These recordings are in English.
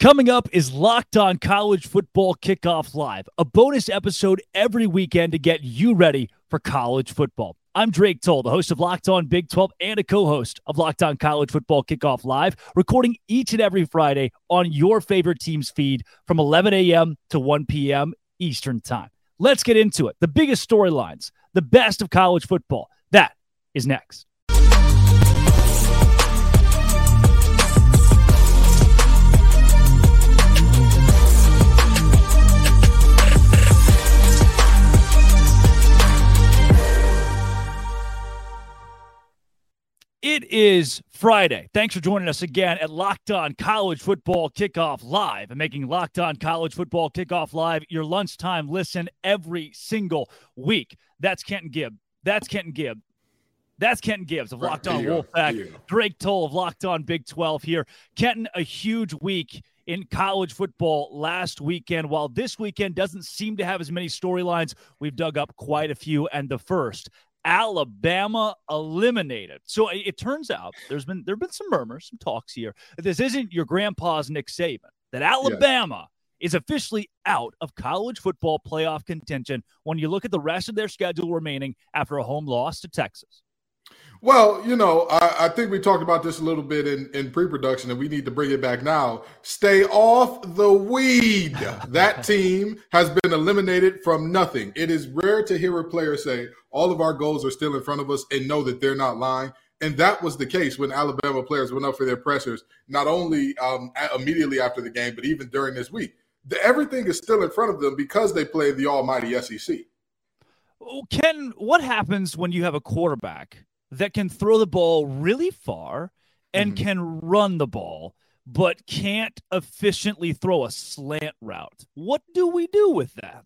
Coming up is Locked On College Football Kickoff Live, a bonus episode every weekend to get you ready for college football. I'm Drake Toll, the host of Locked On Big 12 and a co host of Locked On College Football Kickoff Live, recording each and every Friday on your favorite team's feed from 11 a.m. to 1 p.m. Eastern Time. Let's get into it. The biggest storylines, the best of college football. That is next. It is Friday. Thanks for joining us again at Locked On College Football Kickoff Live and making Locked On College Football Kickoff Live your lunchtime listen every single week. That's Kenton Gibb. That's Kenton Gibb. That's Kenton Gibbs of Locked On Wolfpack. Yeah. Drake Toll of Locked On Big 12 here. Kenton, a huge week in college football last weekend. While this weekend doesn't seem to have as many storylines, we've dug up quite a few. And the first Alabama eliminated. So it, it turns out there's been there've been some murmurs, some talks here. This isn't your grandpa's Nick Saban. That Alabama is officially out of college football playoff contention when you look at the rest of their schedule remaining after a home loss to Texas. Well, you know, I, I, think we talked about this a little bit in, in pre production, and we need to bring it back now. Stay off the weed. that team has been eliminated from nothing. It is rare to hear a player say, all of our goals are still in front of us and know that they're not lying. And that was the case when Alabama players went up for their pressers, not only um, immediately after the game, but even during this week. The, everything is still in front of them because they play the almighty SEC. Ken, what happens when you have a quarterback that can throw the ball really far and mm-hmm. can run the ball, but can't efficiently throw a slant route? What do we do with that?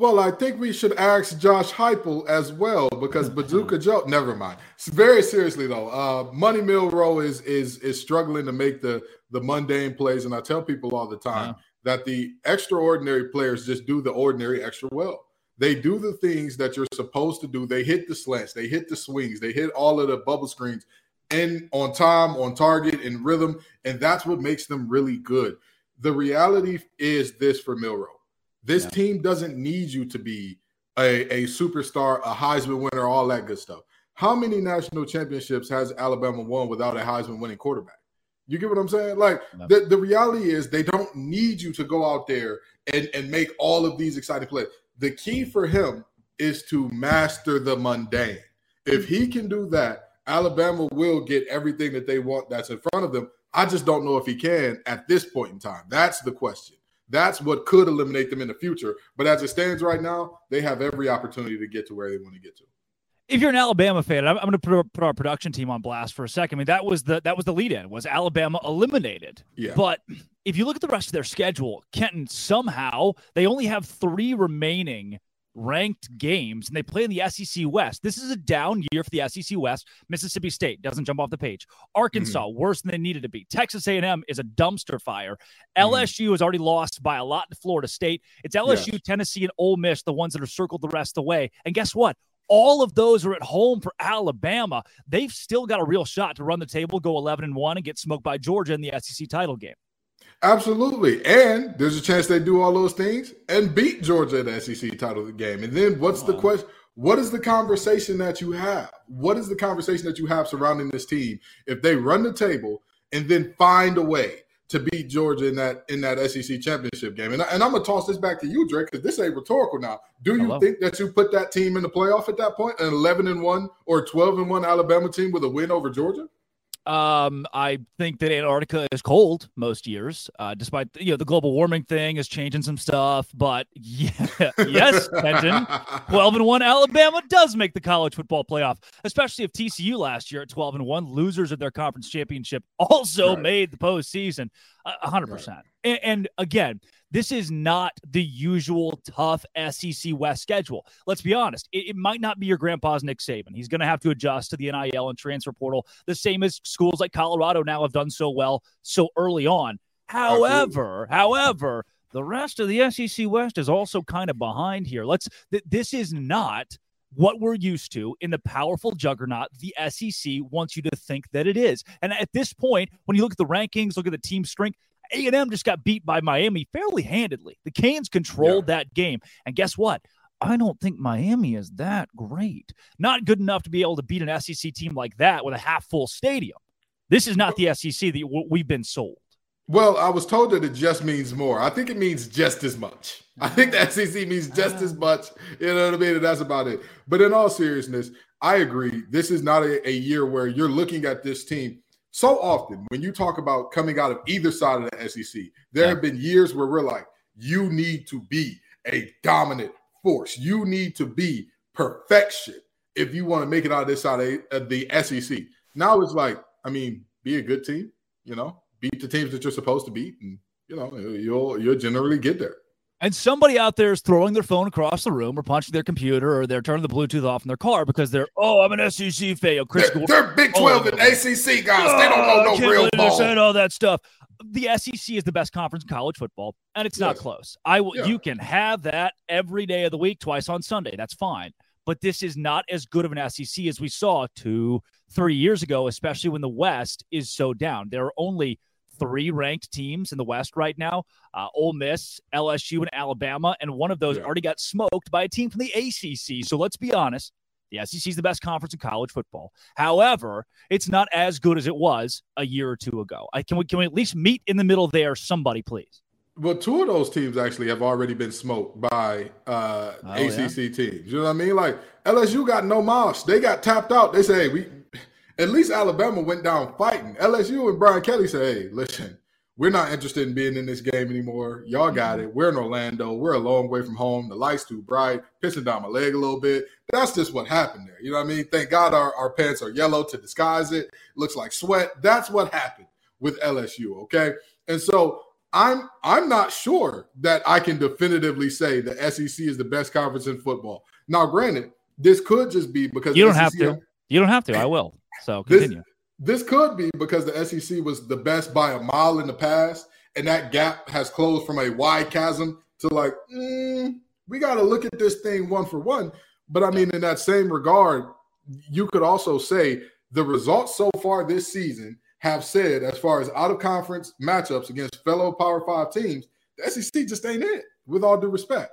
Well, I think we should ask Josh Heupel as well because Bazooka Joe. Never mind. Very seriously though, uh, Money Milroe is is is struggling to make the the mundane plays, and I tell people all the time that the extraordinary players just do the ordinary extra well. They do the things that you're supposed to do. They hit the slants, they hit the swings, they hit all of the bubble screens, and on time, on target, in rhythm, and that's what makes them really good. The reality is this for Milroe. this yeah. team doesn't need you to be a, a superstar, a Heisman winner, all that good stuff. How many national championships has Alabama won without a Heisman winning quarterback? You get what I'm saying? Like the, the reality is they don't need you to go out there and, and make all of these exciting plays. The key for him is to master the mundane. If he can do that, Alabama will get everything that they want that's in front of them. I just don't know if he can at this point in time. That's the question. That's what could eliminate them in the future. But as it stands right now, they have every opportunity to get to where they want to get to. If you're an Alabama fan, I'm, I'm going to put, our production team on blast for a second. I mean, that was the that was the lead in was Alabama eliminated. Yeah. But if you look at the rest of their schedule, Kenton somehow they only have three remaining ranked games and they play in the SEC West. This is a down year for the SEC West. Mississippi State doesn't jump off the page. Arkansas mm-hmm. worse than they needed to be. Texas A&M is a dumpster fire. Mm-hmm. LSU has already lost by a lot to Florida State. It's LSU, yes. Tennessee and Ole Miss the ones that are circled the rest of the way. And guess what? All of those are at home for Alabama. They've still got a real shot to run the table, go 11 and 1 and get smoked by Georgia in the SEC title game. Absolutely. And there's a chance they do all those things and beat Georgia in the SEC title game. And then what's the question? What is the conversation that you have? What is the conversation that you have surrounding this team if they run the table and then find a way to beat Georgia in that in that SEC championship game? And, and I'm gonna toss this back to you, Drake, because this ain't rhetorical now. Do you think that you put that team in the playoff at that point, an 11 and one or 12 and one Alabama team with a win over Georgia? Um, I think that Antarctica is cold most years, uh, despite you know the global warming thing is changing some stuff. But yeah, yes, Kenton, twelve and one, Alabama does make the college football playoff, especially if TCU last year at twelve and one, losers of their conference championship, also right. made the postseason, hundred percent. And again, this is not the usual tough SEC West schedule. Let's be honest. It, it might not be your grandpa's Nick Saban. He's going to have to adjust to the NIL and transfer portal, the same as schools like Colorado now have done so well so early on. However, Absolutely. however, the rest of the SEC West is also kind of behind here. Let's th- this is not what we're used to in the powerful juggernaut the SEC wants you to think that it is. And at this point, when you look at the rankings, look at the team strength, A&M just got beat by Miami fairly handedly. The Canes controlled yeah. that game. And guess what? I don't think Miami is that great. Not good enough to be able to beat an SEC team like that with a half full stadium. This is not the SEC that we've been sold. Well, I was told that it just means more. I think it means just as much. I think the mm-hmm. SEC means just as uh-huh. much. You know what I mean? And that's about it. But in all seriousness, I agree. This is not a, a year where you're looking at this team so often when you talk about coming out of either side of the SEC. There have been years where we're like, you need to be a dominant force. You need to be perfection if you want to make it out of this side of the SEC. Now it's like, I mean, be a good team, you know, beat the teams that you're supposed to beat, and you know you'll you'll generally get there. And somebody out there is throwing their phone across the room or punching their computer or they're turning the Bluetooth off in their car because they're, oh, I'm an SEC fan. Chris they're, they're Big 12 oh, and ACC guys. Oh, they don't know oh, no real ball. Saying all that stuff. The SEC is the best conference in college football, and it's not close. I will. Yeah. You can have that every day of the week, twice on Sunday. That's fine. But this is not as good of an SEC as we saw two, three years ago, especially when the West is so down. There are only – three ranked teams in the West right now uh, Ole Miss, LSU, and Alabama. And one of those yeah. already got smoked by a team from the ACC. So let's be honest. The SEC is the best conference in college football. However, it's not as good as it was a year or two ago. I, can we can we at least meet in the middle there? Somebody, please. Well, two of those teams actually have already been smoked by uh, oh, ACC yeah? teams. You know what I mean? Like LSU got no moss. They got tapped out. They say, hey, we at least Alabama went down fighting. LSU and Brian Kelly said, hey, listen, we're not interested in being in this game anymore. Y'all got mm-hmm. it. We're in Orlando. We're a long way from home. The light's too bright, pissing down my leg a little bit. That's just what happened there. You know what I mean? Thank God our, our pants are yellow to disguise it. looks like sweat. That's what happened with LSU. Okay. And so I'm I'm not sure that I can definitively say the SEC is the best conference in football. Now, granted, this could just be because you don't have to. You don't have to. I will. So continue. This, this could be because the SEC was the best by a mile in the past, and that gap has closed from a wide chasm to like, mm, we got to look at this thing one for one. But I mean, in that same regard, you could also say the results so far this season have said, as far as out of conference matchups against fellow Power Five teams, the SEC just ain't it, with all due respect.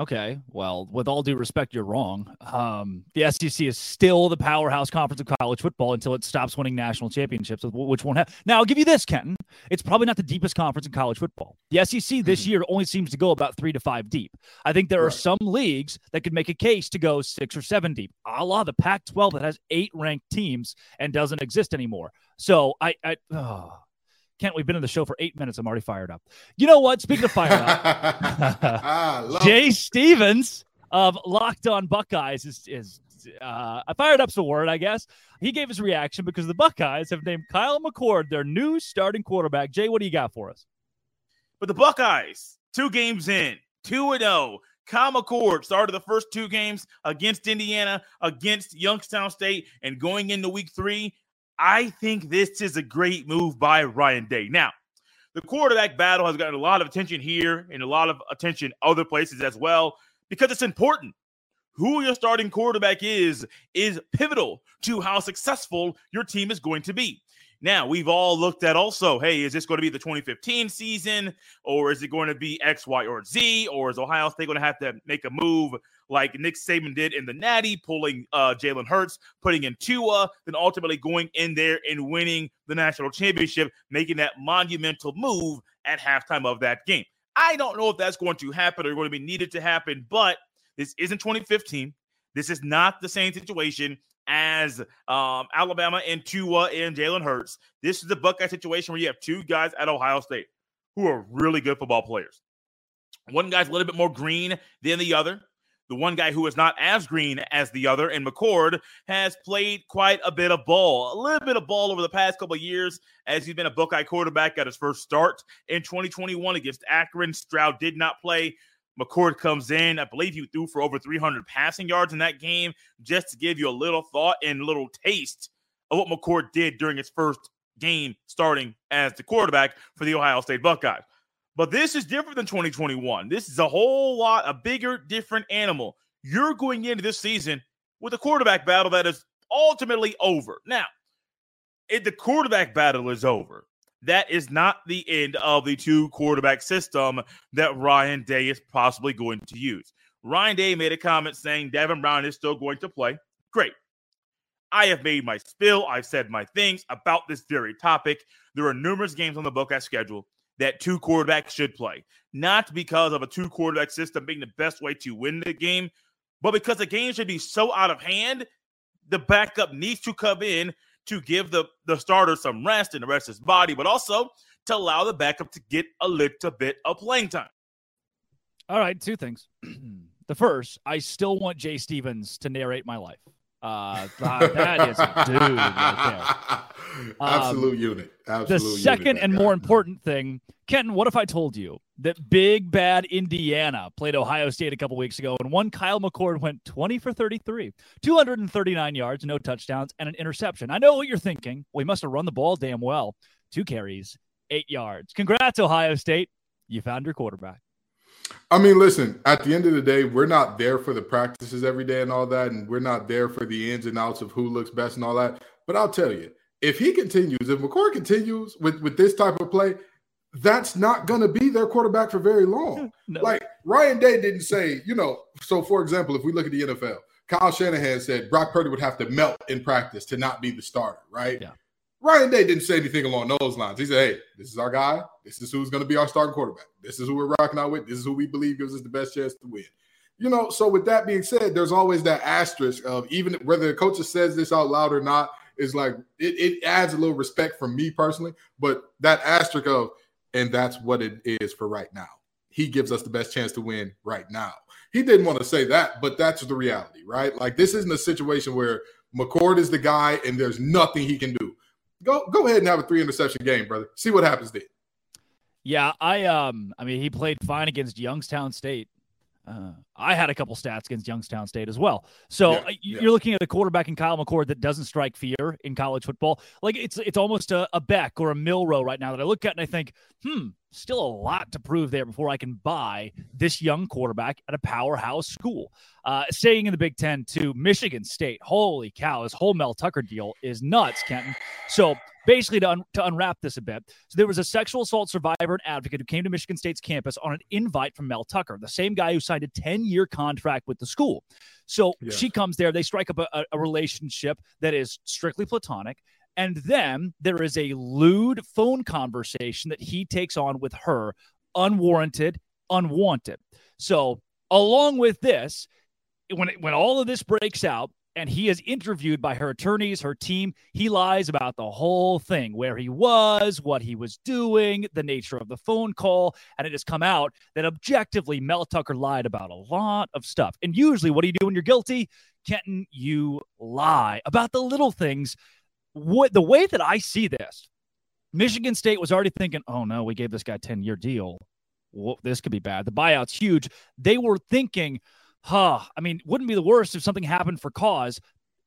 Okay, well, with all due respect, you're wrong. Um, the SEC is still the powerhouse conference of college football until it stops winning national championships, which won't happen. Now, I'll give you this, Kenton. It's probably not the deepest conference in college football. The SEC this mm-hmm. year only seems to go about three to five deep. I think there right. are some leagues that could make a case to go six or seven deep, a la the Pac 12 that has eight ranked teams and doesn't exist anymore. So I, I oh, Kent, we've been in the show for eight minutes. I'm already fired up. You know what? Speaking of fired up, ah, Jay Stevens of Locked On Buckeyes is is uh, I fired up's the word, I guess. He gave his reaction because the Buckeyes have named Kyle McCord their new starting quarterback. Jay, what do you got for us? But the Buckeyes, two games in, two and zero. Oh. Kyle McCord started the first two games against Indiana, against Youngstown State, and going into week three, I think this is a great move by Ryan Day. Now, the quarterback battle has gotten a lot of attention here and a lot of attention other places as well because it's important. Who your starting quarterback is is pivotal to how successful your team is going to be. Now, we've all looked at also, hey, is this going to be the 2015 season or is it going to be X, Y, or Z? Or is Ohio State going to have to make a move like Nick Saban did in the Natty, pulling uh, Jalen Hurts, putting in Tua, then ultimately going in there and winning the national championship, making that monumental move at halftime of that game. I don't know if that's going to happen or going to be needed to happen, but this isn't 2015. This is not the same situation as um, Alabama and Tua and Jalen Hurts. This is the Buckeye situation where you have two guys at Ohio State who are really good football players. One guy's a little bit more green than the other. The one guy who is not as green as the other, and McCord, has played quite a bit of ball, a little bit of ball over the past couple of years as he's been a Buckeye quarterback at his first start in 2021 against Akron. Stroud did not play. McCord comes in. I believe he threw for over 300 passing yards in that game, just to give you a little thought and little taste of what McCord did during his first game starting as the quarterback for the Ohio State Buckeyes. But this is different than 2021. This is a whole lot, a bigger, different animal. You're going into this season with a quarterback battle that is ultimately over. Now, if the quarterback battle is over, that is not the end of the two quarterback system that Ryan Day is possibly going to use. Ryan Day made a comment saying Devin Brown is still going to play. Great. I have made my spill. I've said my things about this very topic. There are numerous games on the Buckeye schedule that two quarterbacks should play, not because of a two quarterback system being the best way to win the game, but because the game should be so out of hand, the backup needs to come in to give the, the starter some rest and the rest of his body, but also to allow the backup to get a little bit of playing time. All right, two things. the first, I still want Jay Stevens to narrate my life. Uh, that is a dude right there. Absolute um, unit. Absolute the second unit, and more important thing, Kenton, what if I told you that big bad Indiana played Ohio State a couple weeks ago and one Kyle McCord went 20 for 33, 239 yards, no touchdowns, and an interception? I know what you're thinking. We must have run the ball damn well. Two carries, eight yards. Congrats, Ohio State. You found your quarterback. I mean, listen, at the end of the day, we're not there for the practices every day and all that. And we're not there for the ins and outs of who looks best and all that. But I'll tell you, if he continues, if McCord continues with, with this type of play, that's not going to be their quarterback for very long. no. Like Ryan Day didn't say, you know, so for example, if we look at the NFL, Kyle Shanahan said Brock Purdy would have to melt in practice to not be the starter, right? Yeah. Ryan Day didn't say anything along those lines. He said, "Hey, this is our guy. This is who's going to be our starting quarterback. This is who we're rocking out with. This is who we believe gives us the best chance to win." You know, so with that being said, there's always that asterisk of even whether the coach says this out loud or not, is like it, it adds a little respect for me personally. But that asterisk of, and that's what it is for right now. He gives us the best chance to win right now. He didn't want to say that, but that's the reality, right? Like this isn't a situation where McCord is the guy and there's nothing he can do go go ahead and have a three interception game, brother. See what happens then. Yeah, I um, I mean, he played fine against Youngstown State. Uh, I had a couple stats against Youngstown State as well. So yeah, uh, you're yeah. looking at a quarterback in Kyle McCord that doesn't strike fear in college football. Like it's it's almost a, a Beck or a Milroe right now that I look at and I think, hmm, still a lot to prove there before I can buy this young quarterback at a powerhouse school. Uh, staying in the Big Ten to Michigan State. Holy cow, this whole Mel Tucker deal is nuts, Kenton. So basically, to, un- to unwrap this a bit, so there was a sexual assault survivor and advocate who came to Michigan State's campus on an invite from Mel Tucker, the same guy who signed a 10 year contract with the school. So yeah. she comes there, they strike up a, a relationship that is strictly platonic. And then there is a lewd phone conversation that he takes on with her, unwarranted, unwanted. So, along with this, when when all of this breaks out, and he is interviewed by her attorneys, her team. He lies about the whole thing where he was, what he was doing, the nature of the phone call. And it has come out that objectively, Mel Tucker lied about a lot of stuff. And usually, what do you do when you're guilty? Kenton, you lie about the little things what the way that I see this, Michigan State was already thinking, oh no, we gave this guy a 10 year deal. Well, this could be bad. The buyout's huge. They were thinking, huh, I mean, wouldn't be the worst if something happened for cause.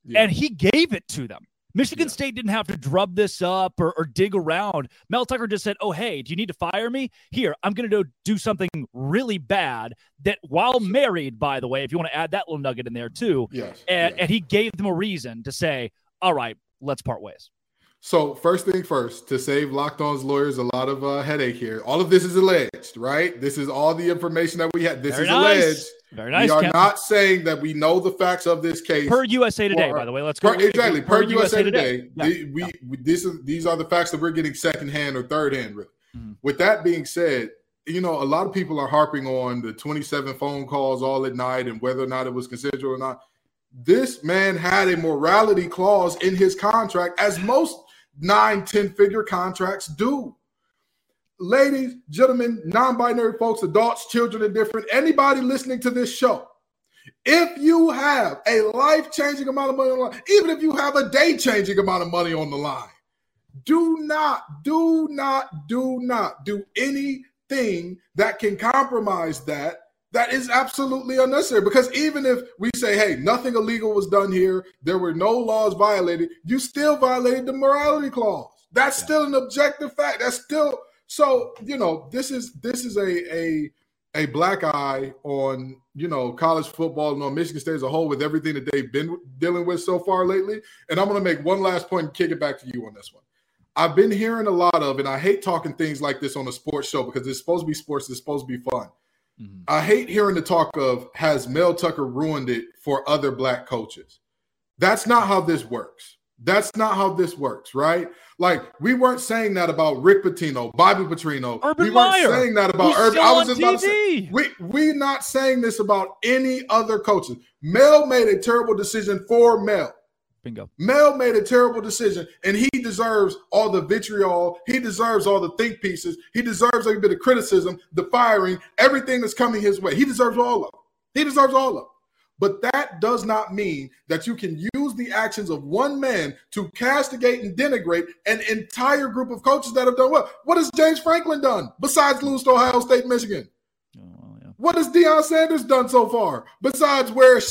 Yeah. And he gave it to them. Michigan yeah. State didn't have to drub this up or, or, dig around. Mel Tucker just said, Oh, hey, do you need to fire me? Here, I'm going to do something really bad that, while married, by the way, if you want to add that little nugget in there too. Yes. And, yes. and he gave them a reason to say, All right, let's part ways. So first thing first, to save Locked On's lawyers a lot of uh, headache here. All of this is alleged, right? This is all the information that we had. This Very is nice. alleged. Very nice. We are not saying that we know the facts of this case. Per USA Today, or, by the way. Let's go. Per, exactly. Per, per USA, USA, Today. Today. Yeah. We, we, yeah. we, this is these are the facts that we're getting secondhand or third hand, really. Mm-hmm. With that being said, you know, a lot of people are harping on the 27 phone calls all at night and whether or not it was consensual or not this man had a morality clause in his contract, as most nine, 10 figure contracts do. Ladies, gentlemen, non binary folks, adults, children, and different, anybody listening to this show, if you have a life changing amount of money on the line, even if you have a day changing amount of money on the line, do not, do not, do not do anything that can compromise that that is absolutely unnecessary because even if we say, hey, nothing illegal was done here, there were no laws violated, you still violated the morality clause. That's yeah. still an objective fact. That's still so, you know, this is this is a a a black eye on you know college football and on Michigan State as a whole with everything that they've been dealing with so far lately. And I'm going to make one last point and kick it back to you on this one. I've been hearing a lot of, and I hate talking things like this on a sports show because it's supposed to be sports, it's supposed to be fun. Mm-hmm. I hate hearing the talk of has Mel Tucker ruined it for other black coaches. That's not how this works. That's not how this works, right? Like we weren't saying that about Rick Pitino, Bobby Petrino. Urban we weren't Meyer, saying that about Urban. I was just about to say we we not saying this about any other coaches. Mel made a terrible decision for Mel. Bingo. Mel made a terrible decision, and he deserves all the vitriol. He deserves all the think pieces. He deserves every bit of criticism, the firing, everything that's coming his way. He deserves all of it. He deserves all of it. But that does not mean that you can use the actions of one man to castigate and denigrate an entire group of coaches that have done well. What has James Franklin done besides lose to Ohio State, Michigan? What has Deion Sanders done so far besides wear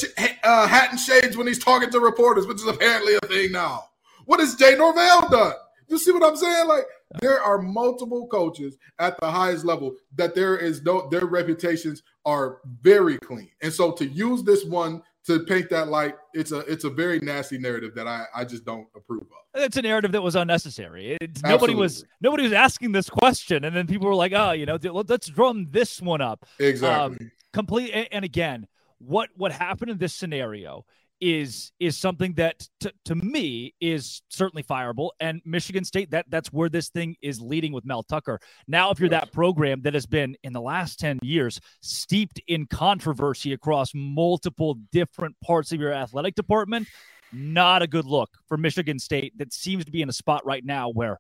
uh, hat and shades when he's talking to reporters, which is apparently a thing now? What has Jay Norvell done? You see what I'm saying? Like there are multiple coaches at the highest level that there is no their reputations are very clean. And so to use this one to paint that light, it's a it's a very nasty narrative that I, I just don't approve of. It's a narrative that was unnecessary. It's, nobody was nobody was asking this question, and then people were like, "Oh, you know, let's drum this one up." Exactly. Um, complete. And again, what what happened in this scenario is is something that to, to me is certainly fireable. And michigan state that that's where this thing is leading with mel tucker. Now if you're that program that has been in the last 10 years steeped in controversy across multiple different parts of your athletic department not a good look for michigan state that seems to be in a spot right now where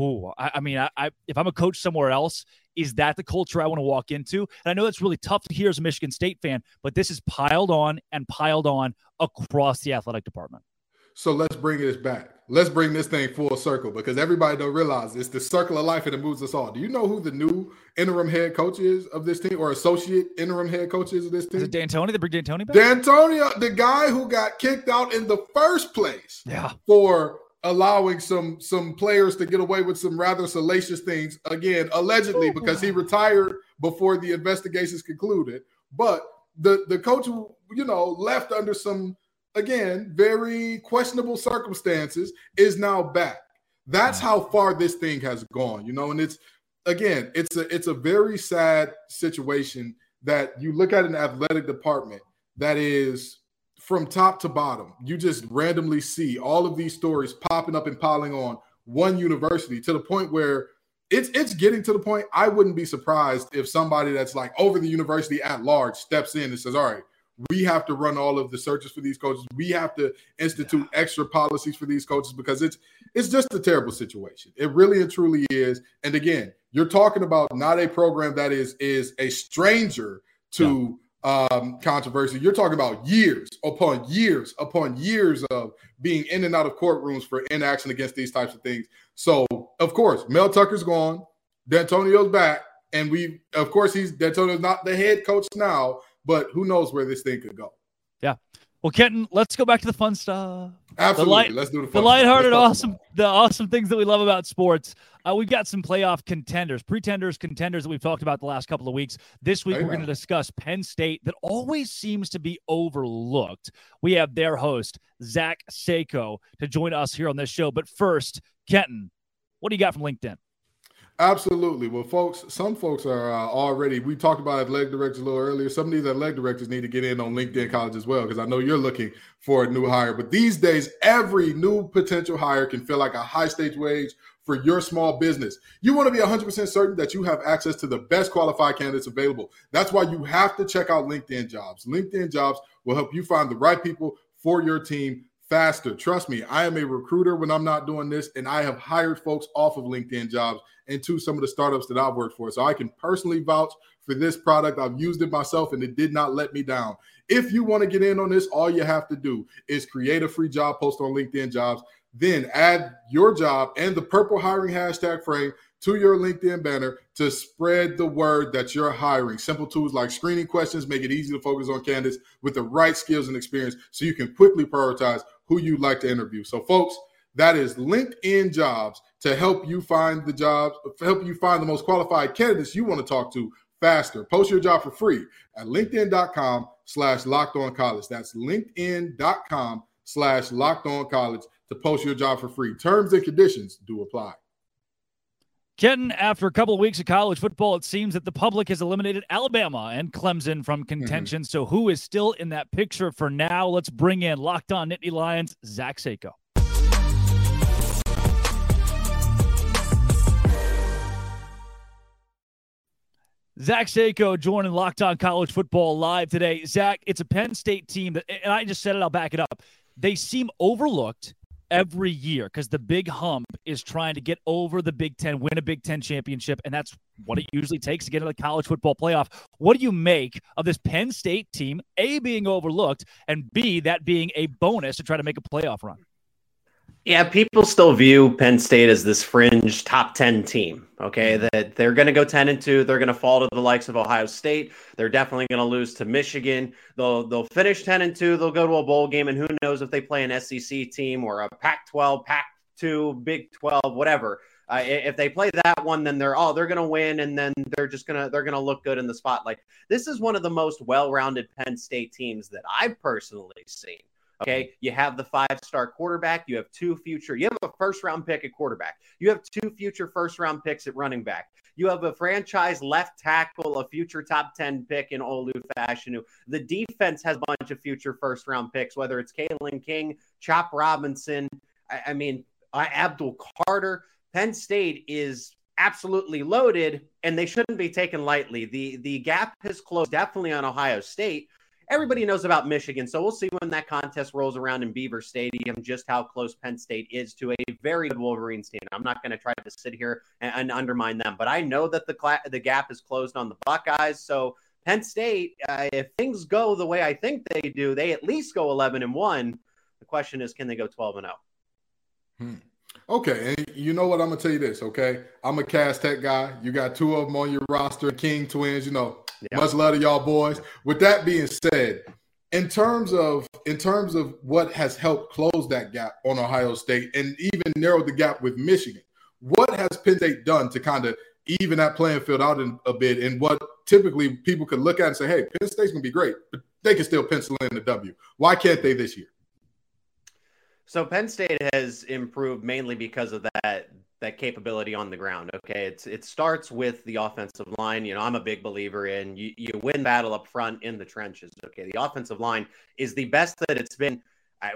Ooh, I, I mean, I, I, if I'm a coach somewhere else, is that the culture I want to walk into? And I know that's really tough to hear as a Michigan State fan, but this is piled on and piled on across the athletic department. So let's bring this back. Let's bring this thing full circle because everybody don't realize it's the circle of life and it moves us all. Do you know who the new interim head coach is of this team or associate interim head coach is of this team? Is it D'Antoni, the big D'Antoni back? D'Antonio, the guy who got kicked out in the first place yeah. for allowing some some players to get away with some rather salacious things again allegedly because he retired before the investigations concluded. But the the coach who you know left under some again very questionable circumstances is now back. That's how far this thing has gone you know and it's again it's a it's a very sad situation that you look at an athletic department that is from top to bottom, you just randomly see all of these stories popping up and piling on one university to the point where it's it's getting to the point I wouldn't be surprised if somebody that's like over the university at large steps in and says, "All right, we have to run all of the searches for these coaches. We have to institute extra policies for these coaches because it's it's just a terrible situation. It really and truly is. And again, you're talking about not a program that is is a stranger to yeah um, controversy. You're talking about years upon years upon years of being in and out of courtrooms for inaction against these types of things. So, of course, Mel Tucker's gone, D'Antonio's back, and we, of course, he's D'Antonio's not the head coach now, but who knows where this thing could go. Yeah. Well, Kenton, let's go back to the fun stuff. Absolutely. Light, let's do the fun The lighthearted, awesome, the awesome things that we love about sports. Uh, we've got some playoff contenders, pretenders, contenders that we've talked about the last couple of weeks. This week, Amen. we're going to discuss Penn State that always seems to be overlooked. We have their host, Zach Seyko, to join us here on this show. But first, Kenton, what do you got from LinkedIn? Absolutely. Well, folks, some folks are uh, already, we talked about athletic directors a little earlier. Some of these athletic directors need to get in on LinkedIn College as well, because I know you're looking for a new hire. But these days, every new potential hire can feel like a high stage wage for your small business. You want to be 100% certain that you have access to the best qualified candidates available. That's why you have to check out LinkedIn Jobs. LinkedIn Jobs will help you find the right people for your team faster. Trust me, I am a recruiter when I'm not doing this, and I have hired folks off of LinkedIn jobs into some of the startups that I've worked for. So I can personally vouch for this product. I've used it myself, and it did not let me down. If you want to get in on this, all you have to do is create a free job post on LinkedIn jobs, then add your job and the purple hiring hashtag frame to your LinkedIn banner to spread the word that you're hiring. Simple tools like screening questions make it easy to focus on candidates with the right skills and experience so you can quickly prioritize who you'd like to interview. So, folks, that is LinkedIn Jobs to help you find the jobs, help you find the most qualified candidates you want to talk to faster. Post your job for free at linkedin.com slash locked on college. That's linkedin.com slash locked on college to post your job for free. Terms and conditions do apply. Kenton, after a couple of weeks of college football, it seems that the public has eliminated Alabama and Clemson from mm-hmm. contention. Mm-hmm. So, who is still in that picture for now? Let's bring in Locked On Nittany Lions, Zach Seyko. Zach Seyko joining Locked On College Football live today. Zach, it's a Penn State team that, and I just said it, I'll back it up. They seem overlooked every year because the big hump is trying to get over the Big Ten, win a Big Ten championship, and that's what it usually takes to get into the college football playoff. What do you make of this Penn State team, A, being overlooked, and B, that being a bonus to try to make a playoff run? Yeah, people still view Penn State as this fringe top 10 team. Okay. Mm-hmm. That they're going to go 10 and 2. They're going to fall to the likes of Ohio State. They're definitely going to lose to Michigan. They'll they'll finish 10 and 2. They'll go to a bowl game. And who knows if they play an SEC team or a Pac 12, Pac 2, Big 12, whatever. Uh, if they play that one, then they're oh they're gonna win, and then they're just gonna they're gonna look good in the spotlight. This is one of the most well-rounded Penn State teams that I've personally seen. Okay. You have the five star quarterback. You have two future, you have a first round pick at quarterback. You have two future first round picks at running back. You have a franchise left tackle, a future top 10 pick in Olu Fashanu. The defense has a bunch of future first round picks, whether it's Kalen King, Chop Robinson. I, I mean, uh, Abdul Carter. Penn State is absolutely loaded and they shouldn't be taken lightly. The the gap has closed definitely on Ohio State, everybody knows about Michigan. So we'll see when that contest rolls around in Beaver Stadium just how close Penn State is to a very good Wolverines team. I'm not going to try to sit here and, and, undermine them, but I know that the cla- the gap is closed on the Buckeyes. So Penn State, uh, if things go the way I think they do, they at least go 11 and one. The question is, can they go 12 and 0? Hmm. Okay, and you know what? I'm gonna tell you this. Okay, I'm a Cass Tech guy. You got two of them on your roster, King twins. You know, yeah. Much love to y'all boys. With that being said, in terms of in terms of what has helped close that gap on Ohio State and even narrow the gap with Michigan, what has Penn State done to kind of even that playing field out in, a bit? And what typically people could look at and say, "Hey, Penn State's gonna be great," but they can still pencil in the W. Why can't they this year? So Penn State has improved mainly because of that that capability on the ground. Okay, it's it starts with the offensive line. You know, I'm a big believer in you, you win battle up front in the trenches. Okay, the offensive line is the best that it's been.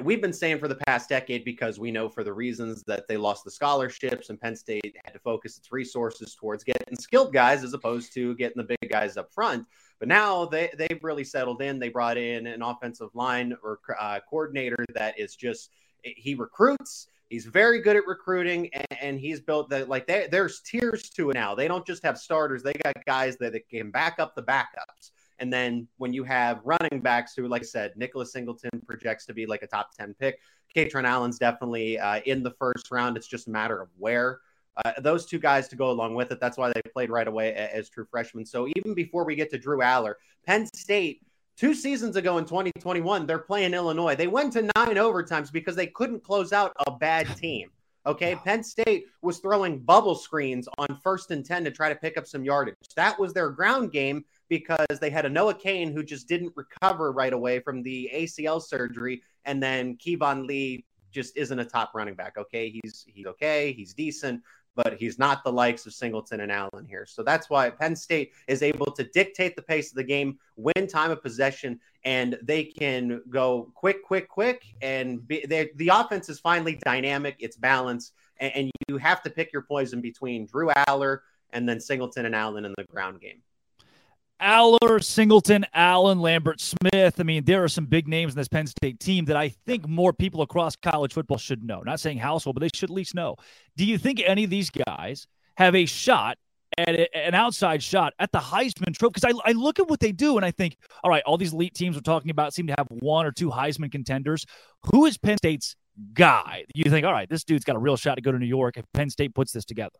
we've been saying for the past decade because we know for the reasons that they lost the scholarships and Penn State had to focus its resources towards getting skilled guys as opposed to getting the big guys up front. But now they they've really settled in. They brought in an offensive line or uh, coordinator that is just he recruits He's very good at recruiting, and, and he's built that like they, there's tiers to it now. They don't just have starters; they got guys that, that can back up the backups. And then when you have running backs who, like I said, Nicholas Singleton projects to be like a top 10 pick. Kaytron Allen's definitely uh, in the first round. It's just a matter of where. Uh, those two guys to go along with it. That's why they played right away as true freshmen. So even before we get to Drew Allar, Penn State Two seasons ago in 2021, they're playing Illinois. They went to nine overtimes because they couldn't close out a bad team. Okay. Penn State was throwing bubble screens on first and 10 to try to pick up some yardage. That was their ground game because they had a Noah Cain who just didn't recover right away from the ACL surgery. And then Keyvone Lee just isn't a top running back. Okay. He's, he's okay. He's decent, but he's not the likes of Singleton and Allen here. So that's why Penn State is able to dictate the pace of the game, win time of possession, and they can go quick, quick, quick. And be, the offense is finally dynamic, it's balanced, and, and you have to pick your poison between Drew Allar and then Singleton and Allen in the ground game. Allar, Singleton, Allen, Lambert Smith. I mean, there are some big names in this Penn State team that I think more people across college football should know. Not saying household, but they should at least know. Do you think any of these guys have a shot at a, an outside shot at the Heisman Trophy? Because I, I look at what they do and I think, all right, all these elite teams we're talking about seem to have one or two Heisman contenders. Who is Penn State's guy? You think, all right, this dude's got a real shot to go to New York if Penn State puts this together?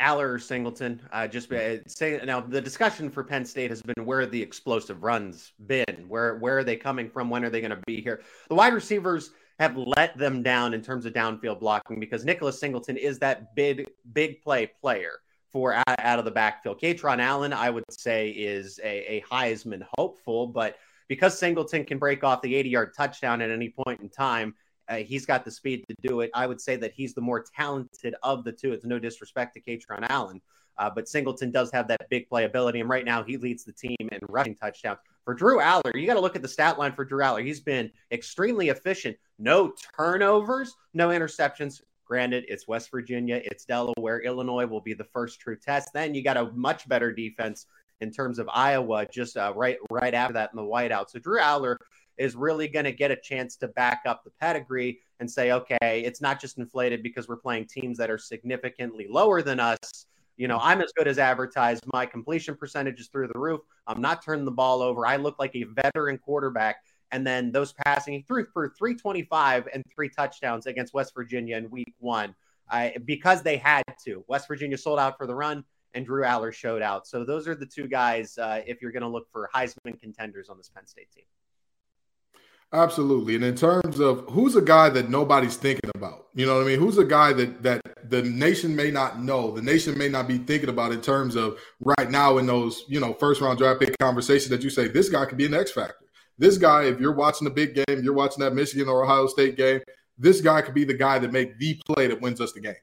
Allar or Singleton. Uh, just uh, say now the discussion for Penn State has been where the explosive runs been. Where where are they coming from? When are they going to be here? The wide receivers have let them down in terms of downfield blocking because Nicholas Singleton is that big big play player for out, out of the backfield. Kaytron Allen, I would say, is a, a Heisman hopeful, but because Singleton can break off the 80 yard touchdown at any point in time, Uh, he's got the speed to do it. I would say that he's the more talented of the two. It's no disrespect to Kaytron Allen, uh, but Singleton does have that big playability, and right now he leads the team in rushing touchdowns. For Drew Allar, you got to look at the stat line for Drew Allar. He's been extremely efficient. No turnovers, no interceptions. Granted, it's West Virginia, it's Delaware. Illinois will be the first true test. Then you got a much better defense in terms of Iowa, just uh, right right after that in the whiteout. So Drew Allar is really going to get a chance to back up the pedigree and say, okay, it's not just inflated because we're playing teams that are significantly lower than us. You know, I'm as good as advertised. My completion percentage is through the roof. I'm not turning the ball over. I look like a veteran quarterback and then those passing threw for 325 and three touchdowns against West Virginia in week one I, because they had to. West Virginia sold out for the run, and Drew Allar showed out. So those are the two guys uh, if you're going to look for Heisman contenders on this Penn State team. Absolutely. And in terms of who's a guy that nobody's thinking about, you know what I mean? Who's a guy that that the nation may not know, the nation may not be thinking about in terms of right now in those, you know, first round draft pick conversations that you say this guy could be an X factor. This guy, if you're watching the big game, you're watching that Michigan or Ohio State game, this guy could be the guy that make the play that wins us the game.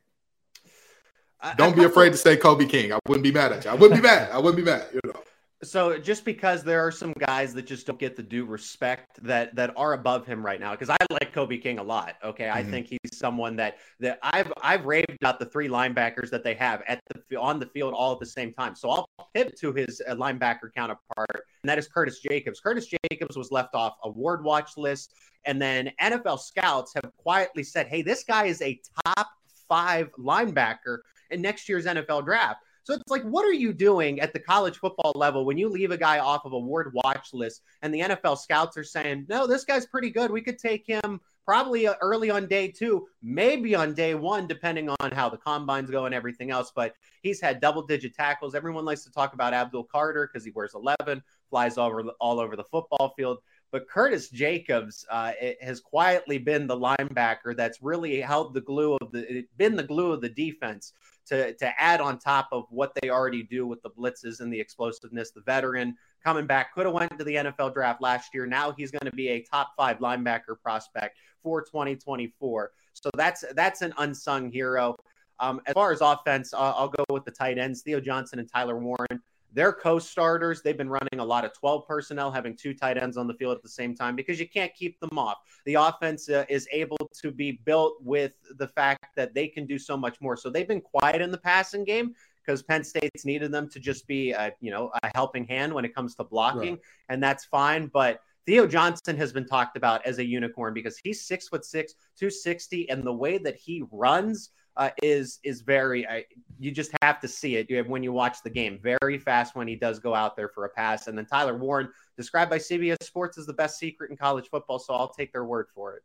Don't be afraid to say Kobe King. I wouldn't be mad at you. I wouldn't be mad. I wouldn't be mad. You know. So just because there are some guys that just don't get the due respect that that are above him right now, because I like Kobe King a lot. Okay, mm-hmm. I think he's someone that that I've I've raved about the three linebackers that they have at the on the field all at the same time. So I'll pivot to his uh, linebacker counterpart, and that is Curtis Jacobs. Curtis Jacobs was left off award watch list, and then NFL scouts have quietly said, "Hey, this guy is a top five linebacker in next year's NFL draft." So it's like, what are you doing at the college football level when you leave a guy off of a ward watch list and the NFL scouts are saying, no, this guy's pretty good. We could take him probably uh, early on day two, maybe on day one, depending on how the combines go and everything else. But he's had double digit tackles. Everyone likes to talk about Abdul Carter because he wears 11, flies over all over the football field. But Curtis Jacobs uh, has quietly been the linebacker that's really held the glue of the been the glue of the defense to, to add on top of what they already do with the blitzes and the explosiveness. The veteran coming back could have went to the NFL draft last year. Now he's going to be a top five linebacker prospect for 2024. So that's that's an unsung hero. Um, as far as offense, I'll, I'll go with the tight ends, Theo Johnson and Tyler Warren. They're co-starters. They've been running a lot of 12 personnel, having two tight ends on the field at the same time because you can't keep them off. The offense uh, is able to be built with the fact that they can do so much more. So they've been quiet in the passing game because Penn State's needed them to just be, a, you know, a helping hand when it comes to blocking, right. and that's fine. But Theo Johnson has been talked about as a unicorn because he's six foot six, 260, and the way that he runs uh, is is very. Uh, you just have to see it You when you watch the game. Very fast when he does go out there for a pass, and then Tyler Warren, described by CBS Sports as the best secret in college football. So I'll take their word for it.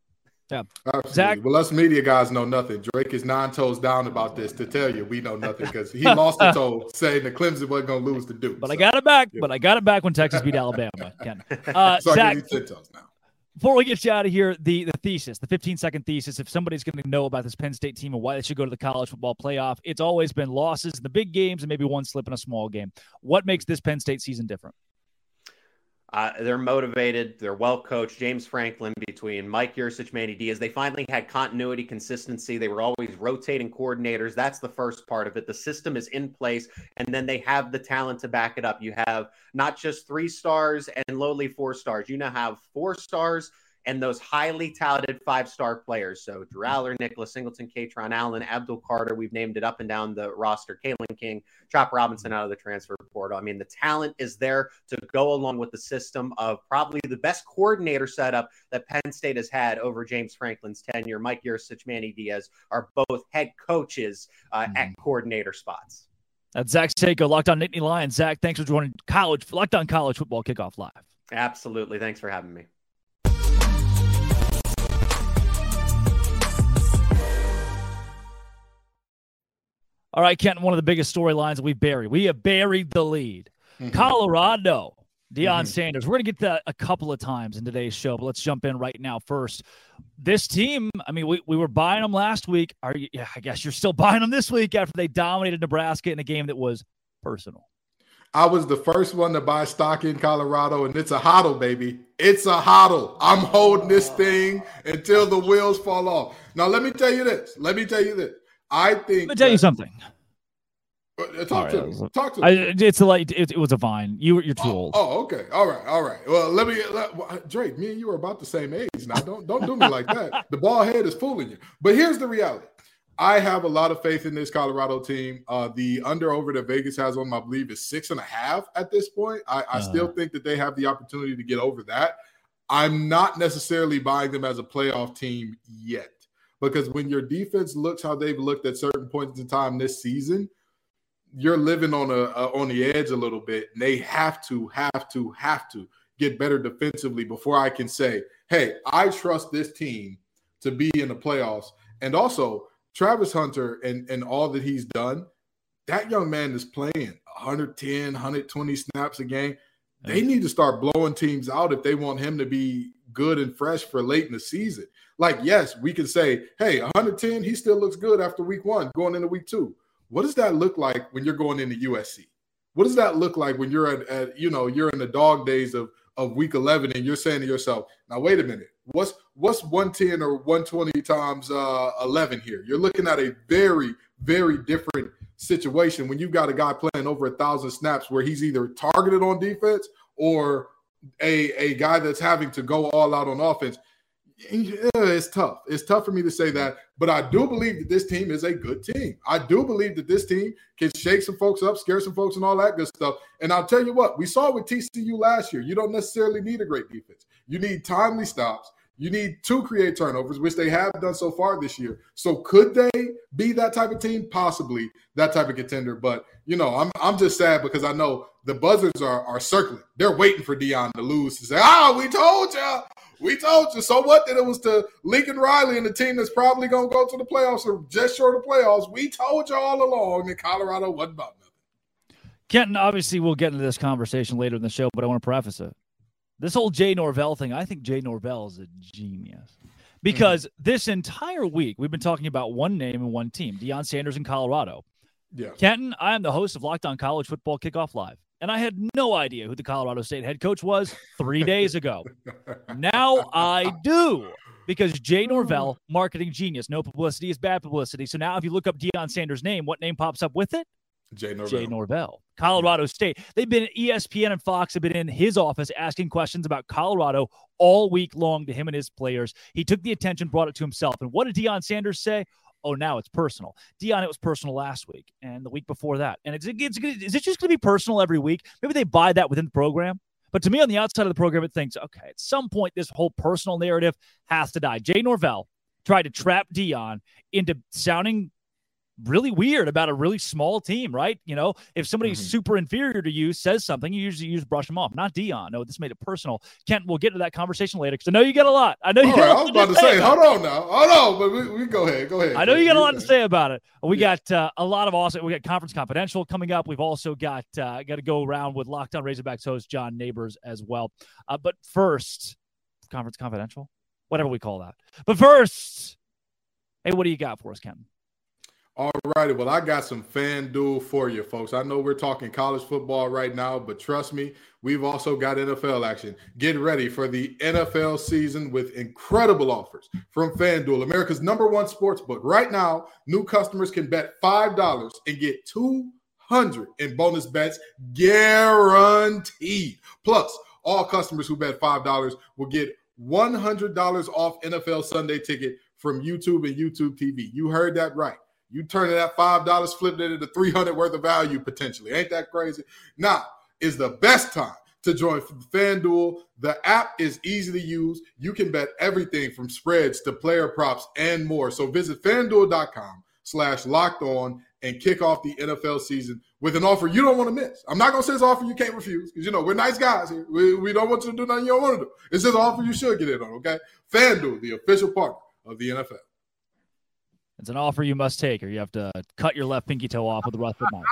Yeah. Absolutely. Zach? Well, us media guys know nothing. Drake is nine toes down about this to tell you we know nothing because he lost a toe saying that Clemson wasn't going to lose to Duke. But so, I got it back. Yeah. But I got it back when Texas beat Alabama. Ken. Uh, so Zach, before we get you out of here, the, the thesis, the 15 second thesis, if somebody's going to know about this Penn State team and why they should go to the college football playoff, it's always been losses in the big games and maybe one slip in a small game. What makes this Penn State season different? Uh, they're motivated. They're well coached. James Franklin between Mike Yurcich, Manny Diaz. They finally had continuity, consistency. They were always rotating coordinators. That's the first part of it. The system is in place, and then they have the talent to back it up. You have not just three stars and lowly four stars. You now have four stars and those highly touted five star players. So Drew Nicholas Singleton, Kaytron Allen, Abdul Carter. We've named it up and down the roster. Kalen King, Chop Robinson out of the transfer portal. I mean, the talent is there to go along with the system of probably the best coordinator setup that Penn State has had over James Franklin's tenure. Mike Yurcich, Manny Diaz are both head coaches uh, mm-hmm. at coordinator spots. That's Zach Seyko, Locked on Nittany Lions. Zach, thanks for joining college Locked on College Football Kickoff Live. Absolutely. Thanks for having me. All right, Kenton, one of the biggest storylines we buried. We have buried the lead. Mm-hmm. Colorado, Deion mm-hmm. Sanders. We're going to get that a couple of times in today's show, but let's jump in right now first. This team, I mean, we, we were buying them last week. Are you, yeah, I guess you're still buying them this week after they dominated Nebraska in a game that was personal. I was the first one to buy stock in Colorado, and it's a hodl, baby. It's a hodl. I'm holding this thing until the wheels fall off. Now, let me tell you this. Let me tell you this. I think. Let me tell you something. Uh, talk to me. Talk to me. I, it's a like it, it, was a vine. You you're too oh, old. Oh, okay. All right. All right. Well, let me let, Drake. Me and you are about the same age now. Don't don't do me like that. The ball head is fooling you. But here's the reality. I have a lot of faith in this Colorado team. Uh, the under over that Vegas has on, I believe, is six and a half at this point. I, I uh still think that they have the opportunity to get over that. I'm not necessarily buying them as a playoff team yet because when your defense looks how they've looked at certain points in time this season, you're living on a, a on the edge a little bit. And they have to, have to, have to get better defensively before I can say, hey, I trust this team to be in the playoffs. And also, Travis Hunter and, and all that he's done, that young man is playing 110, 120 snaps a game. They need to start blowing teams out if they want him to be good and fresh for late in the season. Like, yes, we can say, hey, 110, he still looks good after week one, going into week two. What does that look like when you're going into USC? What does that look like when you're at, at you know, you're in the dog days of of week 11 and you're saying to yourself, now wait a minute, what's what's 110 or 120 times uh, 11 here? You're looking at a very, very different situation when you've got a guy playing over a thousand snaps where he's either targeted on defense or a, a guy that's having to go all out on offense it's tough. It's tough for me to say that, but I do believe that this team is a good team. I do believe that this team can shake some folks up, scare some folks, and all that good stuff. And I'll tell you what, we saw with TCU last year. You don't necessarily need a great defense. You need timely stops. You need to create turnovers, which they have done so far this year. So could they be that type of team? Possibly that type of contender. But you know, I'm I'm just sad because I know the buzzards are are circling. They're waiting for Deion to lose to say, "Ah, we told you." We told you. So what that it was to Lincoln Riley and the team that's probably going to go to the playoffs or just short of playoffs. We told you all along that Colorado wasn't about nothing. Kenton, obviously, we'll get into this conversation later in the show, but I want to preface it. This whole Jay Norvell thing, I think Jay Norvell is a genius because mm-hmm. this entire week we've been talking about one name and one team, Deion Sanders in Colorado. Yeah. Kenton, I am the host of Locked On College Football Kickoff Live and I had no idea who the Colorado State head coach was three days ago. now I do because Jay hmm. Norvell, marketing genius. No publicity is bad publicity. So now if you look up Deion Sanders' name, what name pops up with it? Jay Norvell. Jay Norvell. Colorado State. They've been ESPN and Fox have been in his office asking questions about Colorado all week long to him and his players. He took the attention, brought it to himself. And what did Deion Sanders say? Oh, now it's personal. Deion, it was personal last week and the week before that. And it's, it's is it just going to be personal every week? Maybe they buy that within the program. But to me, on the outside of the program, it thinks, okay, at some point, this whole personal narrative has to die. Jay Norvell tried to trap Deion into sounding really weird about a really small team, right? You know, if somebody's mm-hmm. super inferior to you says something, you usually use brush them off. Not Deion. No, this made it personal. Kent, we'll get to that conversation later because I know you got a lot. I know you. Right, I was about to say, hold on now, hold on, but we, we go ahead, go ahead. I know you got a lot to say about it. We yeah. got uh, a lot of awesome. We got conference confidential coming up. We've also got uh, got to go around with Locked On Razorbacks host John Neighbors as well. Uh, but first, conference confidential, whatever we call that. But first, hey, what do you got for us, Kenton? All righty. Well, I got some FanDuel for you, folks. I know we're talking college football right now, but trust me, we've also got NFL action. Get ready for the NFL season with incredible offers from FanDuel, America's number one sports book. Right now, new customers can bet $5 and get 200 in bonus bets guaranteed. Plus, all customers who bet $5 will get $100 off NFL Sunday ticket from YouTube and YouTube TV. You heard that right. You turning that five dollars, flipping it into three hundred worth of value potentially. Ain't that crazy? Now is the best time to join FanDuel. The app is easy to use. You can bet everything from spreads to player props and more. So visit FanDuel.com slash locked on and kick off the NFL season with an offer you don't want to miss. I'm not gonna say it's offer you can't refuse because you know we're nice guys here. We, we don't want you to do nothing you don't want to do. It's just an offer you should get in on. Okay, FanDuel, the official partner of the NFL. It's an offer you must take, or you have to cut your left pinky toe off with a rusted knife.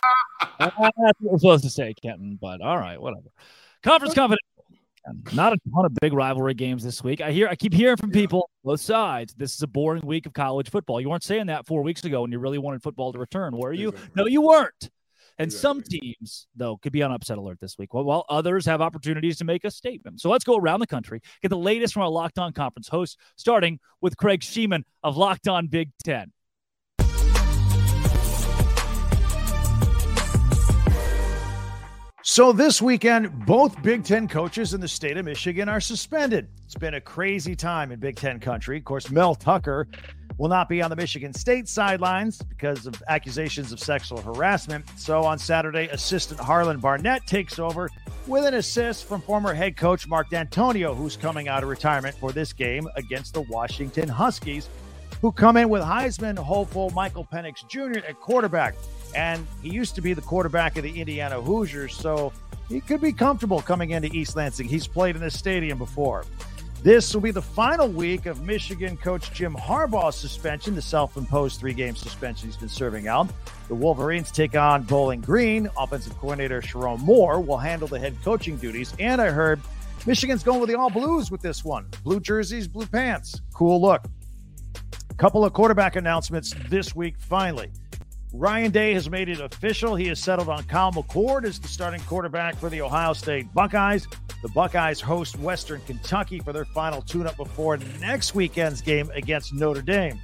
That's what we're supposed to say, Kenton. But all right, whatever. Conference confidence. Not a ton of big rivalry games this week. I hear, I keep hearing from people both sides. This is a boring week of college football. You weren't saying that four weeks ago when you really wanted football to return, were you? No, you weren't. And exactly. some teams, though, could be on upset alert this week, while others have opportunities to make a statement. So let's go around the country, get the latest from our Locked On Conference hosts, starting with Craig Shemon of Locked On Big Ten. So this weekend, both Big Ten coaches in the state of Michigan are suspended. It's been a crazy time in Big Ten country. Of course, Mel Tucker will not be on the Michigan State sidelines because of accusations of sexual harassment. So on Saturday, assistant Harlan Barnett takes over with an assist from former head coach Mark Dantonio, who's coming out of retirement for this game against the Washington Huskies, who come in with Heisman hopeful Michael Penix Jr. at quarterback. And he used to be the quarterback of the Indiana Hoosiers, so he could be comfortable coming into East Lansing. He's played in this stadium before. This will be the final week of Michigan coach Jim Harbaugh's suspension, the self imposed three game suspension he's been serving out. The Wolverines take on Bowling Green. Offensive coordinator Sherrone Moore will handle the head coaching duties. And I heard Michigan's going with the all blues with this one blue jerseys, blue pants. Cool look. Couple of quarterback announcements this week, finally. Ryan Day has made it official. He has settled on Kyle McCord as the starting quarterback for the Ohio State Buckeyes. The Buckeyes host Western Kentucky for their final tune up before next weekend's game against Notre Dame.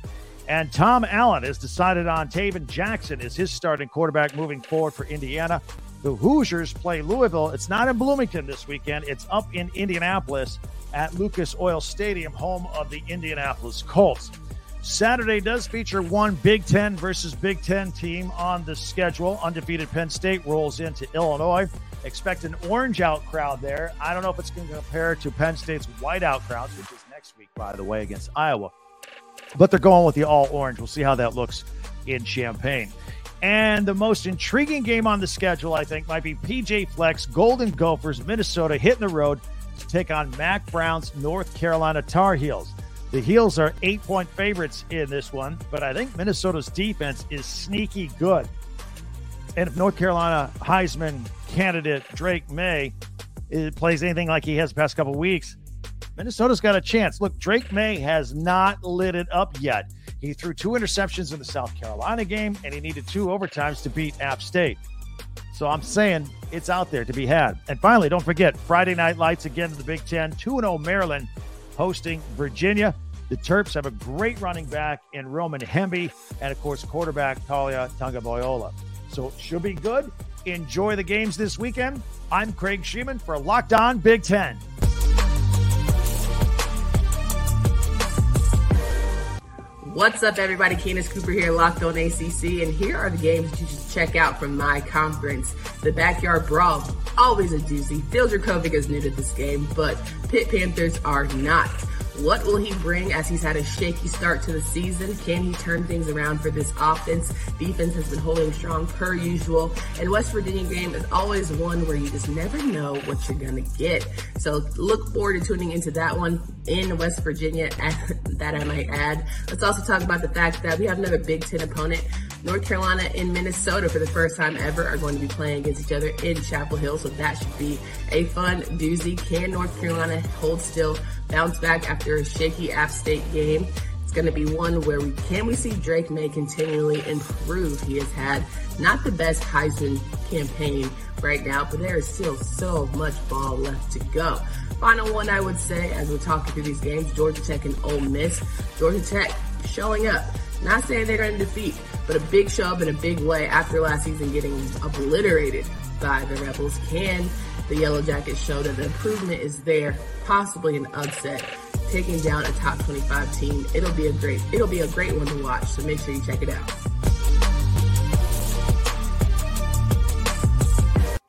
And Tom Allen has decided on Tayven Jackson as his starting quarterback moving forward for Indiana. The Hoosiers play Louisville. It's not in Bloomington this weekend, it's up in Indianapolis at Lucas Oil Stadium, home of the Indianapolis Colts. Saturday does feature one Big Ten versus Big Ten team on the schedule. Undefeated Penn State rolls into Illinois. Expect an orange out crowd there. I don't know if it's going to compare to Penn State's whiteout crowds, which is next week, by the way, against Iowa. But they're going with the all orange. We'll see how that looks in Champaign. And the most intriguing game on the schedule, I think, might be PJ Fleck's, Golden Gophers, Minnesota, hitting the road to take on Mack Brown's North Carolina Tar Heels. The Heels are eight point favorites in this one, but I think Minnesota's defense is sneaky good. And if North Carolina Heisman candidate Drake Maye eh, plays anything like he has the past couple weeks, Minnesota's got a chance. Look, Drake Maye has not lit it up yet. He threw two interceptions in the South Carolina game, and he needed two overtimes to beat App State. So I'm saying it's out there to be had. And finally, don't forget Friday night lights again in the Big Ten. 2 0 Maryland hosting Virginia. The Terps have a great running back in Roman Hemby, and of course, quarterback Taulia Tagovailoa. So should be good. Enjoy the games this weekend. I'm Craig Shemon for Locked On Big Ten. What's up, everybody? Candace Cooper here, Locked On ACC, and here are the games you should check out from my conference. The Backyard Brawl, always a doozy. Phil Jurkovec is new to this game, but Pitt Panthers are not. What will he bring as he's had a shaky start to the season? Can he turn things around for this offense? Defense has been holding strong per usual. And West Virginia game is always one where you just never know what you're going to get. So look forward to tuning into that one in West Virginia, that I might add. Let's also talk about the fact that we have another Big Ten opponent. North Carolina and Minnesota for the first time ever are going to be playing against each other in Chapel Hill. So that should be a fun doozy. Can North Carolina hold still? bounce back after a shaky App State game. It's going to be one where we can we see Drake Maye continually improve. He has had not the best Heisman campaign right now, but there is still so much ball left to go. Final one I would say as we're talking through these games, Georgia Tech and Ole Miss. Georgia Tech showing up. Not saying they're going to defeat, but a big show up in a big way after last season getting obliterated by the Rebels. Can the Yellow Jackets show that the improvement is there, possibly an upset, taking down a top 25 team. It'll be a great, it'll be a great one to watch. So make sure you check it out.